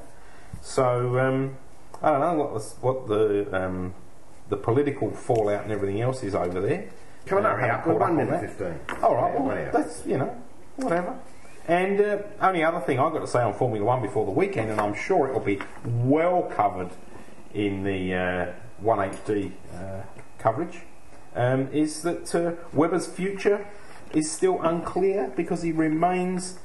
Speaker 3: So um, I don't know what the what the um, the political fallout and everything else is over there.
Speaker 2: Coming
Speaker 3: Uh,
Speaker 2: up,
Speaker 3: up
Speaker 2: one
Speaker 3: on
Speaker 2: minute
Speaker 3: that.
Speaker 2: 15.
Speaker 3: All right,
Speaker 2: Yeah,
Speaker 3: well, that's you know whatever. And uh, only other thing I've got to say on Formula One before the weekend, and I'm sure it will be well covered in the uh, 1HD uh, coverage, um, is that uh, Webber's future is still unclear because he remains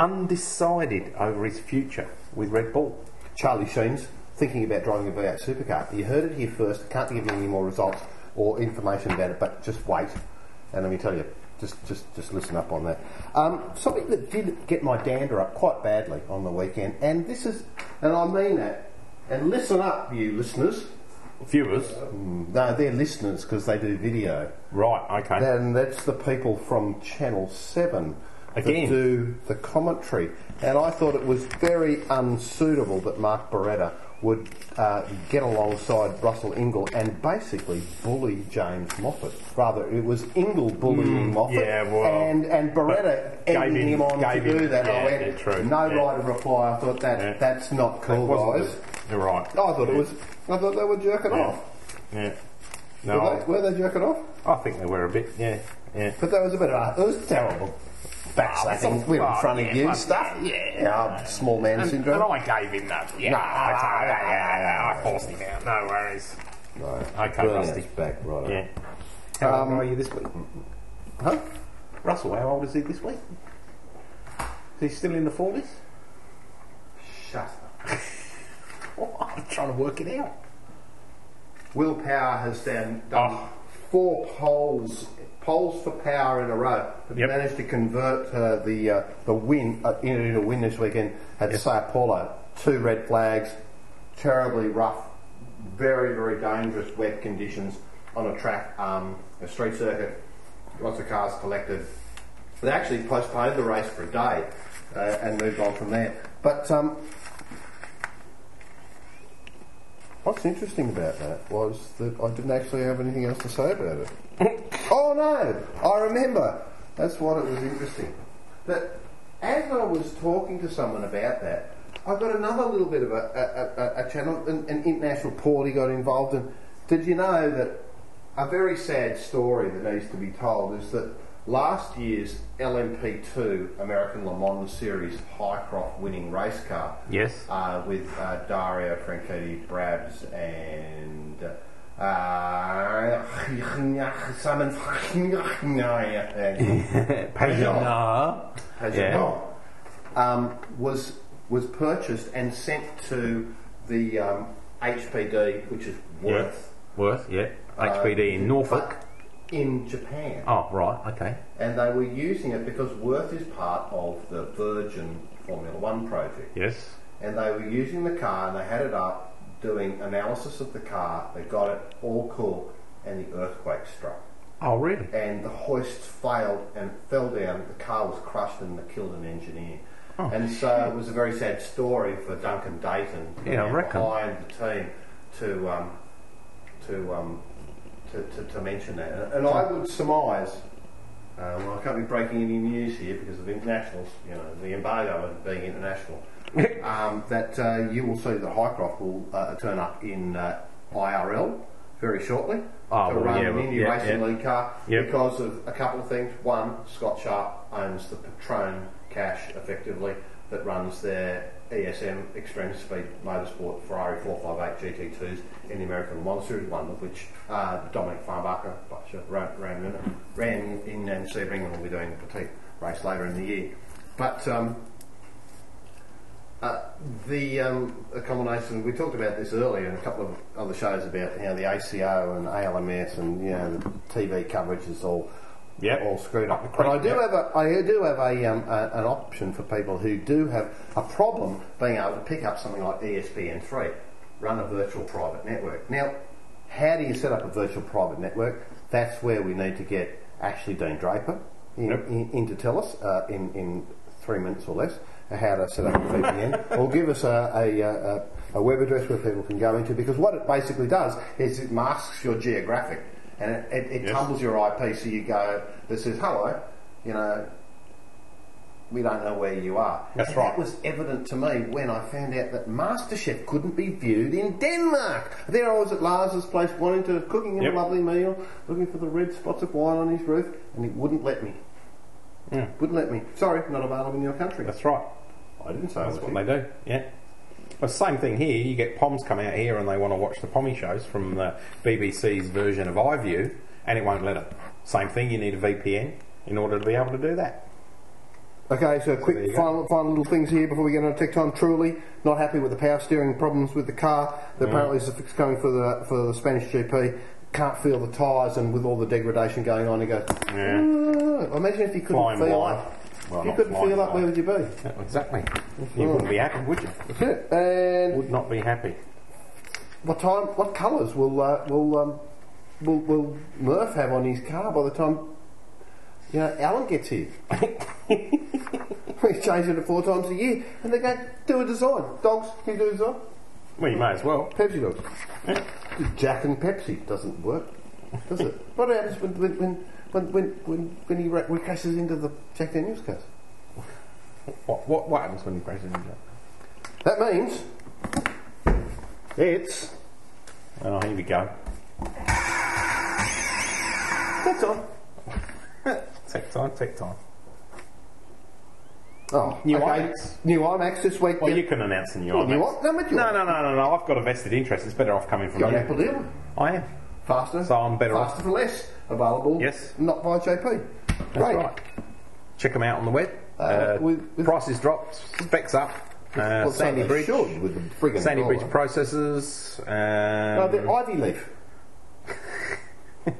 Speaker 3: undecided over his future with Red Bull.
Speaker 2: Charlie Sheen's thinking about driving a V8 supercar. You heard it here first. Can't give you any more results or information about it, but just wait. And let me tell you, just just just listen up on that. Um, something that did get my dander up quite badly on the weekend, and this is, and I mean that. And listen up, you listeners.
Speaker 3: Viewers,
Speaker 2: No, they're listeners because they do video.
Speaker 3: right? Okay.
Speaker 2: And that's the people from Channel 7
Speaker 3: Again.
Speaker 2: that do the commentary. And I thought it was very unsuitable that Mark Beretta would uh, get alongside Russell Ingall and basically bully James Moffat. Rather, it was Ingall bullying Moffat
Speaker 3: Mm, yeah, well,
Speaker 2: and, and Beretta egging
Speaker 3: him-
Speaker 2: on to do
Speaker 3: him-
Speaker 2: that.
Speaker 3: yeah,
Speaker 2: I went,
Speaker 3: yeah, true,
Speaker 2: no
Speaker 3: yeah.
Speaker 2: right of reply. I thought that that's not cool, guys.
Speaker 3: You're right.
Speaker 2: I thought it was. I thought they were jerking off.
Speaker 3: Yeah. No,
Speaker 2: Were they, were they jerking off?
Speaker 3: I think they were a bit. Yeah. Yeah.
Speaker 2: But that was a bit of a, it was terrible. Backslapping, we're in front of you, stuff. Yeah, small man
Speaker 3: And,
Speaker 2: syndrome.
Speaker 3: and I gave him that. Yeah,
Speaker 2: No,
Speaker 3: I, I, yeah, yeah, I forced him out. No worries.
Speaker 2: Right.
Speaker 3: Okay,
Speaker 2: Brilliant.
Speaker 3: Rusty.
Speaker 2: back, right.
Speaker 3: Yeah. How
Speaker 2: Um,
Speaker 3: old are you this week?
Speaker 2: Huh?
Speaker 3: Russell, how old is he this week? Is he still in the 40s?
Speaker 2: Shut up.
Speaker 3: I'm trying to work it out.
Speaker 2: Will Power has done, done
Speaker 3: Oh.
Speaker 2: four poles, poles for power in a row. Have
Speaker 3: Yep.
Speaker 2: managed to convert uh, the uh, the win uh, into a win this weekend at Sao Paulo. Two red flags, terribly rough, very very dangerous wet conditions on a track, um, a street circuit. Lots of cars collected. They actually postponed the race for a day uh, and moved on from there. But um, What's interesting about that was that I didn't actually have anything else to say about it. oh no, I remember. That's what it was interesting. That as I was talking to someone about that, I got another little bit of a, a, a, a channel, an, an international party got involved in. Did you know that a very sad story that needs to be told is that last year's LMP2 American Le Mans Series Highcroft winning race car
Speaker 3: Yes.
Speaker 2: uh, with uh, Dario Franchitti, Brabs, and uh, Simon. Pagenaud, um, was was purchased and sent to the um, HPD, which is Wirth,
Speaker 3: Wirth, yeah.
Speaker 2: uh,
Speaker 3: HPD in Norfolk.
Speaker 2: In Japan.
Speaker 3: Oh, right, okay.
Speaker 2: And they were using it because Wirth is part of the Virgin Formula One project.
Speaker 3: Yes.
Speaker 2: and they were using the car and they had it up doing analysis of the car. They got it all cool, and the earthquake struck,
Speaker 3: Oh, really?
Speaker 2: and the hoists failed and fell down. The car was crushed and they killed an engineer. Oh, and so it was a very sad story for Duncan Dayton,
Speaker 3: Yeah, I
Speaker 2: man
Speaker 3: reckon.
Speaker 2: behind the team, to um, to, um, to, to to mention that. And I would surmise. Um, well, I can't be breaking any news here because of internationals, you know, the embargo of being international. um, that uh, you will see that Highcroft will uh, turn up in uh, IRL very shortly
Speaker 3: Oh,
Speaker 2: to
Speaker 3: well,
Speaker 2: run
Speaker 3: yeah,
Speaker 2: an Indy
Speaker 3: yeah,
Speaker 2: Racing
Speaker 3: yeah.
Speaker 2: League car
Speaker 3: Yep.
Speaker 2: because of a couple of things. One, Scott Sharp owns the Patron cash effectively. that runs their ESM Extreme Speed Motorsport Ferrari 458 GT2s in the American Series, one of which uh, Dominik Farnbacher ran, ran, in, ran in and Sebring and will be doing a petite race later in the year. But um, uh, the um, combination, we talked about this earlier in a couple of other shows about you know the ACO and ALMS and you know the TV coverage is all
Speaker 3: Yep.
Speaker 2: all screwed up. But I do
Speaker 3: yep.
Speaker 2: have a I do have a, um, a an option for people who do have a problem being able to pick up something like E ESPN3, run a virtual private network. Now, how do you set up a virtual private network? That's where we need to get Ashley Dean Draper in,
Speaker 3: Yep.
Speaker 2: in, in to tell us uh, in in three minutes or less how to set up a VPN, or give us a, a, a, a web address where people can go into. Because what it basically does is it masks your geographic and it, it, it
Speaker 3: Yes.
Speaker 2: tumbles your IP. So you go that says hello, you know. We don't know where you are.
Speaker 3: That's
Speaker 2: and
Speaker 3: right.
Speaker 2: That was evident to me when I found out that MasterChef couldn't be viewed in Denmark. There I was at Lars's place wanting to cooking him
Speaker 3: Yep.
Speaker 2: a lovely meal, looking for the red spots of wine on his roof, and it wouldn't let me.
Speaker 3: Yeah.
Speaker 2: Wouldn't let me. Sorry, not available in your country.
Speaker 3: That's right.
Speaker 2: I didn't say
Speaker 3: That's what
Speaker 2: was
Speaker 3: they do. Yeah. Well, same thing here. You get Poms come out here and they want to watch the Pommy shows from the BBC's version of iView, and it won't let them. Same thing. You need a VPN in order to be able to do that.
Speaker 2: Okay, so
Speaker 3: there
Speaker 2: quick final, final little things here before we get on to tech time. Trulli not happy with the power steering problems with the car. There apparently is a fix coming for the for the Spanish GP. Can't feel the tyres, and with all the degradation going on, he goes.
Speaker 3: Yeah.
Speaker 2: "Ah." Imagine if you couldn't
Speaker 3: Flying
Speaker 2: feel
Speaker 3: blind. Well,
Speaker 2: you couldn't feel up, where would you be?
Speaker 3: Exactly. You wouldn't be happy, would you?
Speaker 2: That's it. And
Speaker 3: Would not be happy.
Speaker 2: what time? What colours will uh, will um, will will Murph have on his car by the time you know Alan gets here? we change it four times a year, and they go do a design. Dogs, can you do a design?
Speaker 3: Well, you may as well.
Speaker 2: Pepsi dogs. Jack and Pepsi doesn't work, does it? what happens when when when when when, when, when he ra- when he crashes into the Jack Daniels cars?
Speaker 3: What, what, what happens when he crash into it?
Speaker 2: That means it's
Speaker 3: Oh, here we go.
Speaker 2: that's on.
Speaker 3: Tech time, tech time.
Speaker 2: Oh,
Speaker 3: New
Speaker 2: okay.
Speaker 3: iMacs.
Speaker 2: New iMacs this week.
Speaker 3: Well, you can announce the new
Speaker 2: Well, iMacs. what? No,
Speaker 3: No, no, no, no. I've got a vested interest. It's better off coming from
Speaker 2: Got
Speaker 3: you.
Speaker 2: Apple deal.
Speaker 3: I am.
Speaker 2: Faster.
Speaker 3: So I'm better off.
Speaker 2: Faster for less. Available.
Speaker 3: Yes.
Speaker 2: Not via JP.
Speaker 3: That's
Speaker 2: Great.
Speaker 3: right. Check them out on the web.
Speaker 2: Uh,
Speaker 3: Uh,
Speaker 2: with- with-
Speaker 3: prices dropped, specs up. Uh,
Speaker 2: Well,
Speaker 3: Sandy Bridge,
Speaker 2: with the friggin'
Speaker 3: Sandy
Speaker 2: dollar.
Speaker 3: Bridge processors.
Speaker 2: No,
Speaker 3: Um,
Speaker 2: the Ivy Leaf.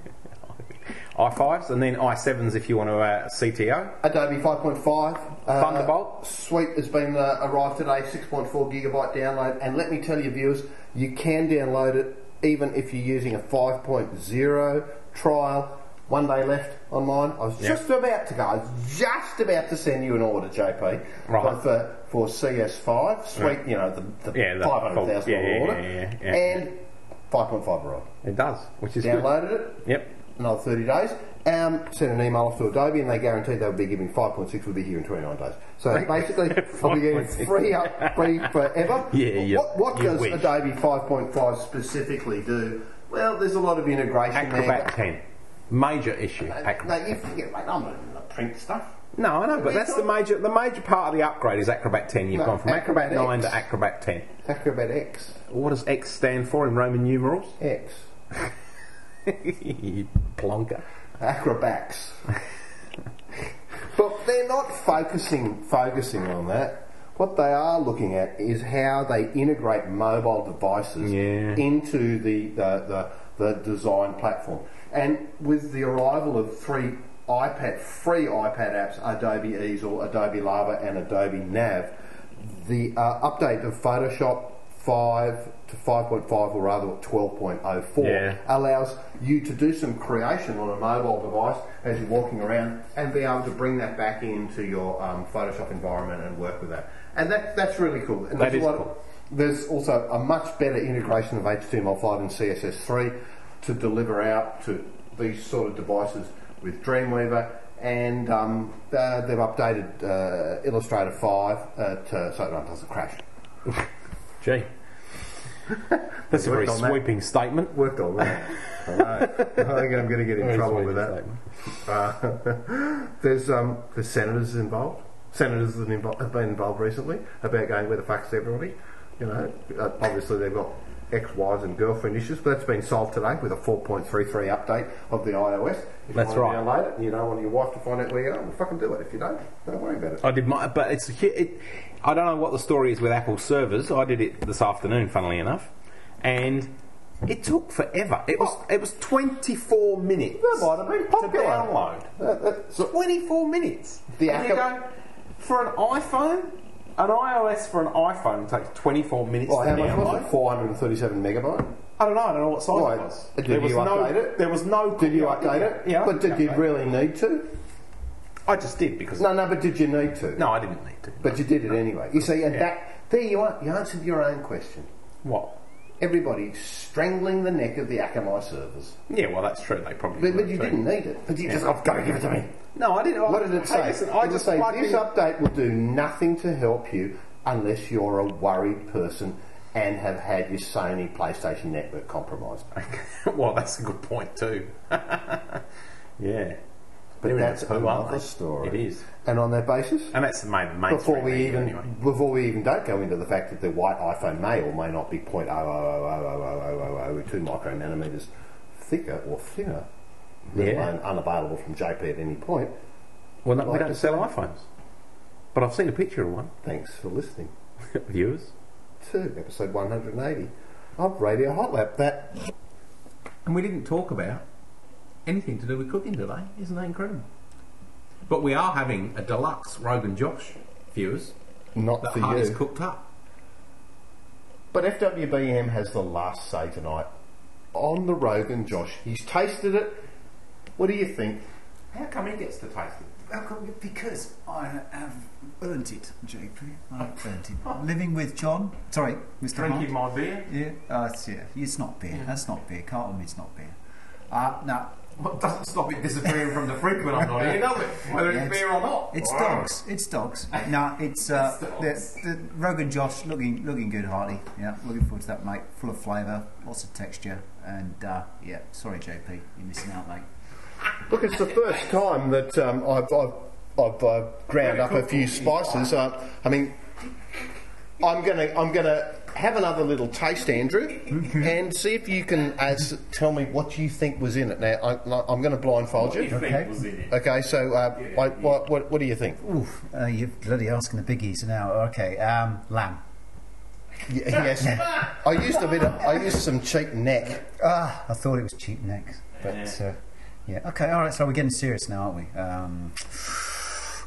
Speaker 3: i5s and then i7s if you want to uh, CTO.
Speaker 2: Adobe 5.5. Uh,
Speaker 3: Thunderbolt.
Speaker 2: Suite has been uh, arrived today, 6.4 gigabyte download. And let me tell you, viewers, you can download it even if you're using a 5.0 trial. One day left on mine. I was
Speaker 3: Yeah.
Speaker 2: just about to go. I was just about to send you an order, JP,
Speaker 3: Right.
Speaker 2: for, for CS5. Sweet,
Speaker 3: Right.
Speaker 2: you know, the, the
Speaker 3: Yeah, the
Speaker 2: $500,000
Speaker 3: yeah,
Speaker 2: order.
Speaker 3: yeah, yeah, yeah.
Speaker 2: And 5.5 arrived.
Speaker 3: It does, which is good.
Speaker 2: Downloaded it,
Speaker 3: Yep.
Speaker 2: Another 30 days. Um, sent an email off to Adobe and they guaranteed they would be giving 5.6 will be here in 29 days. So basically, I'll be getting free up free forever.
Speaker 3: Yeah, yeah,
Speaker 2: What, what does
Speaker 3: wish.
Speaker 2: Adobe 5.5 specifically do? Well, there's a lot of integration
Speaker 3: Acrobat
Speaker 2: there.
Speaker 3: 10. Major issue.
Speaker 2: No,
Speaker 3: Acrobat.
Speaker 2: you forget, mate, I'm not in the print stuff.
Speaker 3: No, I know, but that's the major the major part of the upgrade is Acrobat 10. You've
Speaker 2: No,
Speaker 3: gone from Acrobat,
Speaker 2: Acrobat
Speaker 3: 9
Speaker 2: X.
Speaker 3: to Acrobat 10.
Speaker 2: Acrobat X.
Speaker 3: What does X stand for in Roman numerals?
Speaker 2: X.
Speaker 3: you plonker.
Speaker 2: Acrobats. but they're not focusing focusing on that. What they are looking at is how they integrate mobile devices
Speaker 3: Yeah.
Speaker 2: into the, the, the, the design platform. And with the arrival of three iPad free iPad apps, Adobe Eazel, Adobe Lava, and Adobe Nav, the uh, update of Photoshop 5 to 5.5, or rather 12.04,
Speaker 3: Yeah.
Speaker 2: allows you to do some creation on a mobile device as you're walking around and be able to bring that back into your um, Photoshop environment and work with that. And that, that's really cool. And
Speaker 3: That
Speaker 2: there's,
Speaker 3: is cool.
Speaker 2: there's also a much better integration of HTML5 and CSS3 to deliver out to these sort of devices with Dreamweaver. And um, uh, they've updated uh, Illustrator 5 uh, to, so it doesn't crash.
Speaker 3: Gee. That's a very
Speaker 2: on that.
Speaker 3: sweeping statement.
Speaker 2: Worked on that. I. I think I'm going to get in
Speaker 3: Very
Speaker 2: trouble with that. Uh, there's um, there's senators involved. senators have, been involved recently about going where the fuck's everybody. You know, uh, obviously they've got ex-wives and girlfriend issues, but that's been solved today with a 4.33 update of the iOS. If
Speaker 3: That's
Speaker 2: you want
Speaker 3: right.
Speaker 2: to download it and you don't want your wife to find out where you are, well, fucking do it. If you don't, don't worry about it.
Speaker 3: I did my, but it's it, I don't know what the story is with Apple servers. I did it this afternoon, funnily enough, and it took forever. It was it was 24 minutes.
Speaker 2: That might have been
Speaker 3: to download.
Speaker 2: That- that's-
Speaker 3: 24 minutes.
Speaker 2: The
Speaker 3: and you go, for an iPhone, an iOS for an iPhone takes 24 minutes
Speaker 2: well,
Speaker 3: to
Speaker 2: how much was
Speaker 3: download.
Speaker 2: it? 437 megabyte.
Speaker 3: I don't know. I don't know what size
Speaker 2: Right.
Speaker 3: it was.
Speaker 2: Did
Speaker 3: there was
Speaker 2: you
Speaker 3: no,
Speaker 2: update it?
Speaker 3: There was no.
Speaker 2: Did you update it?
Speaker 3: Yeah.
Speaker 2: But did you really need to?
Speaker 3: I just did because.
Speaker 2: No, no, but did you need to?
Speaker 3: No, I didn't need to.
Speaker 2: But you did it anyway. You see, and that there you are. You answered your own question.
Speaker 3: What?
Speaker 2: Everybody strangling the neck of the Akamai servers.
Speaker 3: Yeah, well, that's true. They probably.
Speaker 2: But, but you
Speaker 3: too.
Speaker 2: didn't need it. But you just, I've got to give it to me.
Speaker 3: No, I didn't.
Speaker 2: What did it
Speaker 3: Hey,
Speaker 2: say?
Speaker 3: listen, I
Speaker 2: It
Speaker 3: just
Speaker 2: say
Speaker 3: plugged
Speaker 2: this
Speaker 3: in-
Speaker 2: update will do nothing to help you unless you're a worried person and have had your Sony PlayStation network compromised.
Speaker 3: well, that's a good point too. yeah,
Speaker 2: but that's
Speaker 3: a lovely
Speaker 2: story.
Speaker 3: It is.
Speaker 2: And on that basis,
Speaker 3: and that's my main
Speaker 2: before we even
Speaker 3: anyway.
Speaker 2: before we even don't go into the fact that the white iPhone may or may not be 0.0000002 micromanometers thicker or thinner, and
Speaker 3: yeah.
Speaker 2: unavailable from JP at any point.
Speaker 3: Well, no,
Speaker 2: like
Speaker 3: we
Speaker 2: don't
Speaker 3: sell iPhones, but I've seen a picture of one.
Speaker 2: Thanks for listening,
Speaker 3: viewers.
Speaker 2: Two episode 180 of Radio Hot Lap. That,
Speaker 3: and we didn't talk about anything to do with cooking today. Isn't that incredible? But we are having a deluxe Rogan Josh viewers
Speaker 2: not
Speaker 3: that
Speaker 2: for
Speaker 3: Hardy's
Speaker 2: you,
Speaker 3: cooked up.
Speaker 2: but FWBM has the last say tonight on the Rogan Josh. He's tasted it. What do you think?
Speaker 3: How come he gets to taste it?
Speaker 5: Because I have earned it, JP. I've earned it. Living with John. Sorry, Mr.
Speaker 3: Drinking
Speaker 5: Hart.
Speaker 3: my beer.
Speaker 5: Yeah, uh, it's, yeah, it's not beer. That's not beer. Carlton is not beer. Uh, no,
Speaker 3: Well, it doesn't stop it disappearing from the fridge when I'm not here, does it? Whether
Speaker 5: Yeah,
Speaker 3: it's beer or not.
Speaker 5: It's dogs. It's dogs. no, it's uh,
Speaker 3: It's
Speaker 5: the, the Rogan Josh looking looking good, Hardy. Yeah, looking forward to that, mate. Full of flavour, lots of texture, and uh, yeah. Sorry, JP, you're missing out, mate.
Speaker 2: Look, it's the first time that um, I've, I've, I've uh, ground up a few spices. Uh, I mean, I'm gonna I'm gonna have another little taste, Andrew, and see if you can as, tell me what you think was in it. Now, I, I'm going to blindfold you.
Speaker 5: Okay.
Speaker 2: Okay, so uh, I, what, what, what do you think?
Speaker 5: Oof, uh, you're bloody asking the biggies now. Okay, um, lamb.
Speaker 2: Y- yes, I used a bit. Of, I used some cheap neck.
Speaker 5: Ah, I thought it was cheap neck, but uh, yeah. Okay, all right. So we're getting serious now, aren't we? Um,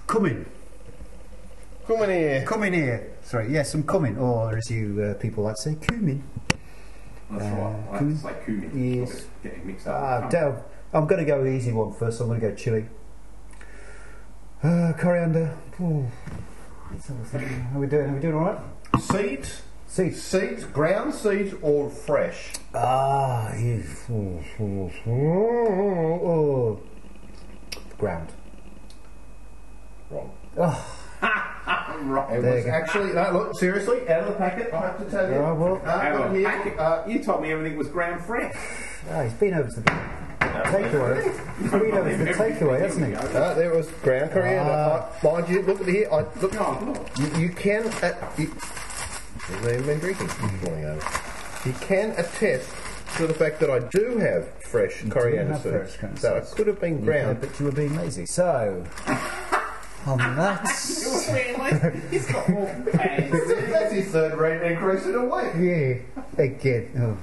Speaker 5: come in,
Speaker 2: Come in here.
Speaker 5: come in here. Sorry, yes, some coming, or as you uh, people like to say, cumin.
Speaker 3: That's
Speaker 5: Uh,
Speaker 3: right. I
Speaker 5: cumin?
Speaker 3: to say cumin.
Speaker 5: Yes.
Speaker 3: It's Getting mixed up.
Speaker 5: Del, I'm going to go easy one first. I'm going to go chili. Uh, coriander. Ooh. Let's have a think. How are we doing? Are we doing all right?
Speaker 2: Seeds,
Speaker 5: Seeds.
Speaker 2: seeds, ground seeds or fresh?
Speaker 5: Ah. Oh, oh, oh, oh. Ground.
Speaker 2: Wrong.
Speaker 5: Oh,
Speaker 2: It was
Speaker 5: go.
Speaker 2: actually no. Look, seriously, out of the packet. I have to tell you.
Speaker 5: Oh, well.
Speaker 2: Uh,
Speaker 3: Hang
Speaker 2: look
Speaker 3: on,
Speaker 2: here,
Speaker 3: packet-
Speaker 2: uh,
Speaker 3: you told me everything was ground fresh.
Speaker 5: ah, he's been over to the takeaway. He's been over to the takeaway, hasn't he?
Speaker 2: Uh, there was ground coriander.
Speaker 5: Ah.
Speaker 2: Uh, mind you, look at here. I, look,
Speaker 3: Oh, look.
Speaker 2: you, you can. Uh, you, Hasn't even been drinking. Falling over. You can attest to the fact that I do have fresh coriander
Speaker 5: have
Speaker 2: seeds.
Speaker 5: fresh
Speaker 2: so it could have been
Speaker 5: Yeah,
Speaker 2: ground.
Speaker 5: but you were being lazy. So, on that.
Speaker 3: He's got more pants.
Speaker 2: That's his third rate increase in a week.
Speaker 5: Yeah, again. Oh.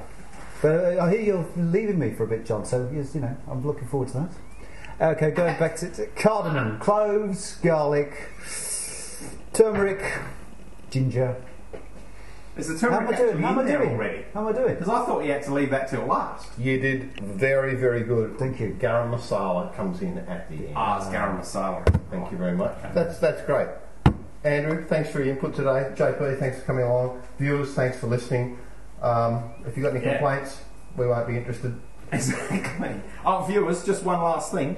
Speaker 5: But uh, I hear you're leaving me for a bit, John. So yes, you know, I'm looking forward to that. Okay, going back to, to cardamom, cloves, garlic, turmeric, ginger.
Speaker 3: Is the
Speaker 5: How am I doing?
Speaker 3: actually
Speaker 5: How am
Speaker 3: in
Speaker 5: I
Speaker 3: there
Speaker 5: doing?
Speaker 3: already?
Speaker 5: How am I doing?
Speaker 3: Because I thought you had to leave that till last.
Speaker 2: You did very, very good.
Speaker 5: Thank you.
Speaker 2: Garam masala comes in at the end.
Speaker 3: Ah, it's garam masala.
Speaker 2: Thank you very much. That's that's great. Andrew, thanks for your input today. JP, thanks for coming along. Viewers, thanks for listening. Um, if you've got any
Speaker 3: Yeah.
Speaker 2: complaints, we won't be interested.
Speaker 3: Exactly. Oh, viewers, just one last thing.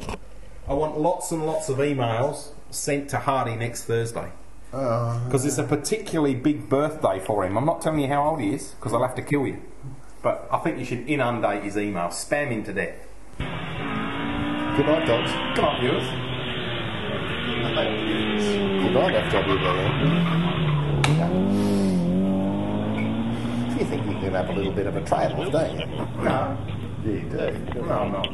Speaker 3: I want lots and lots of emails sent to Hardy next Thursday. Because it's a particularly big birthday for him. I'm not telling you how old he is, because I'll have to kill you. But I think you should inundate his email, spam him to death.
Speaker 2: Good night, dogs.
Speaker 3: Come on, viewers.
Speaker 2: Good night, on FWBM. You think you can have a little bit of a trail don't you?
Speaker 3: No.
Speaker 2: You do.
Speaker 3: No, I'm not.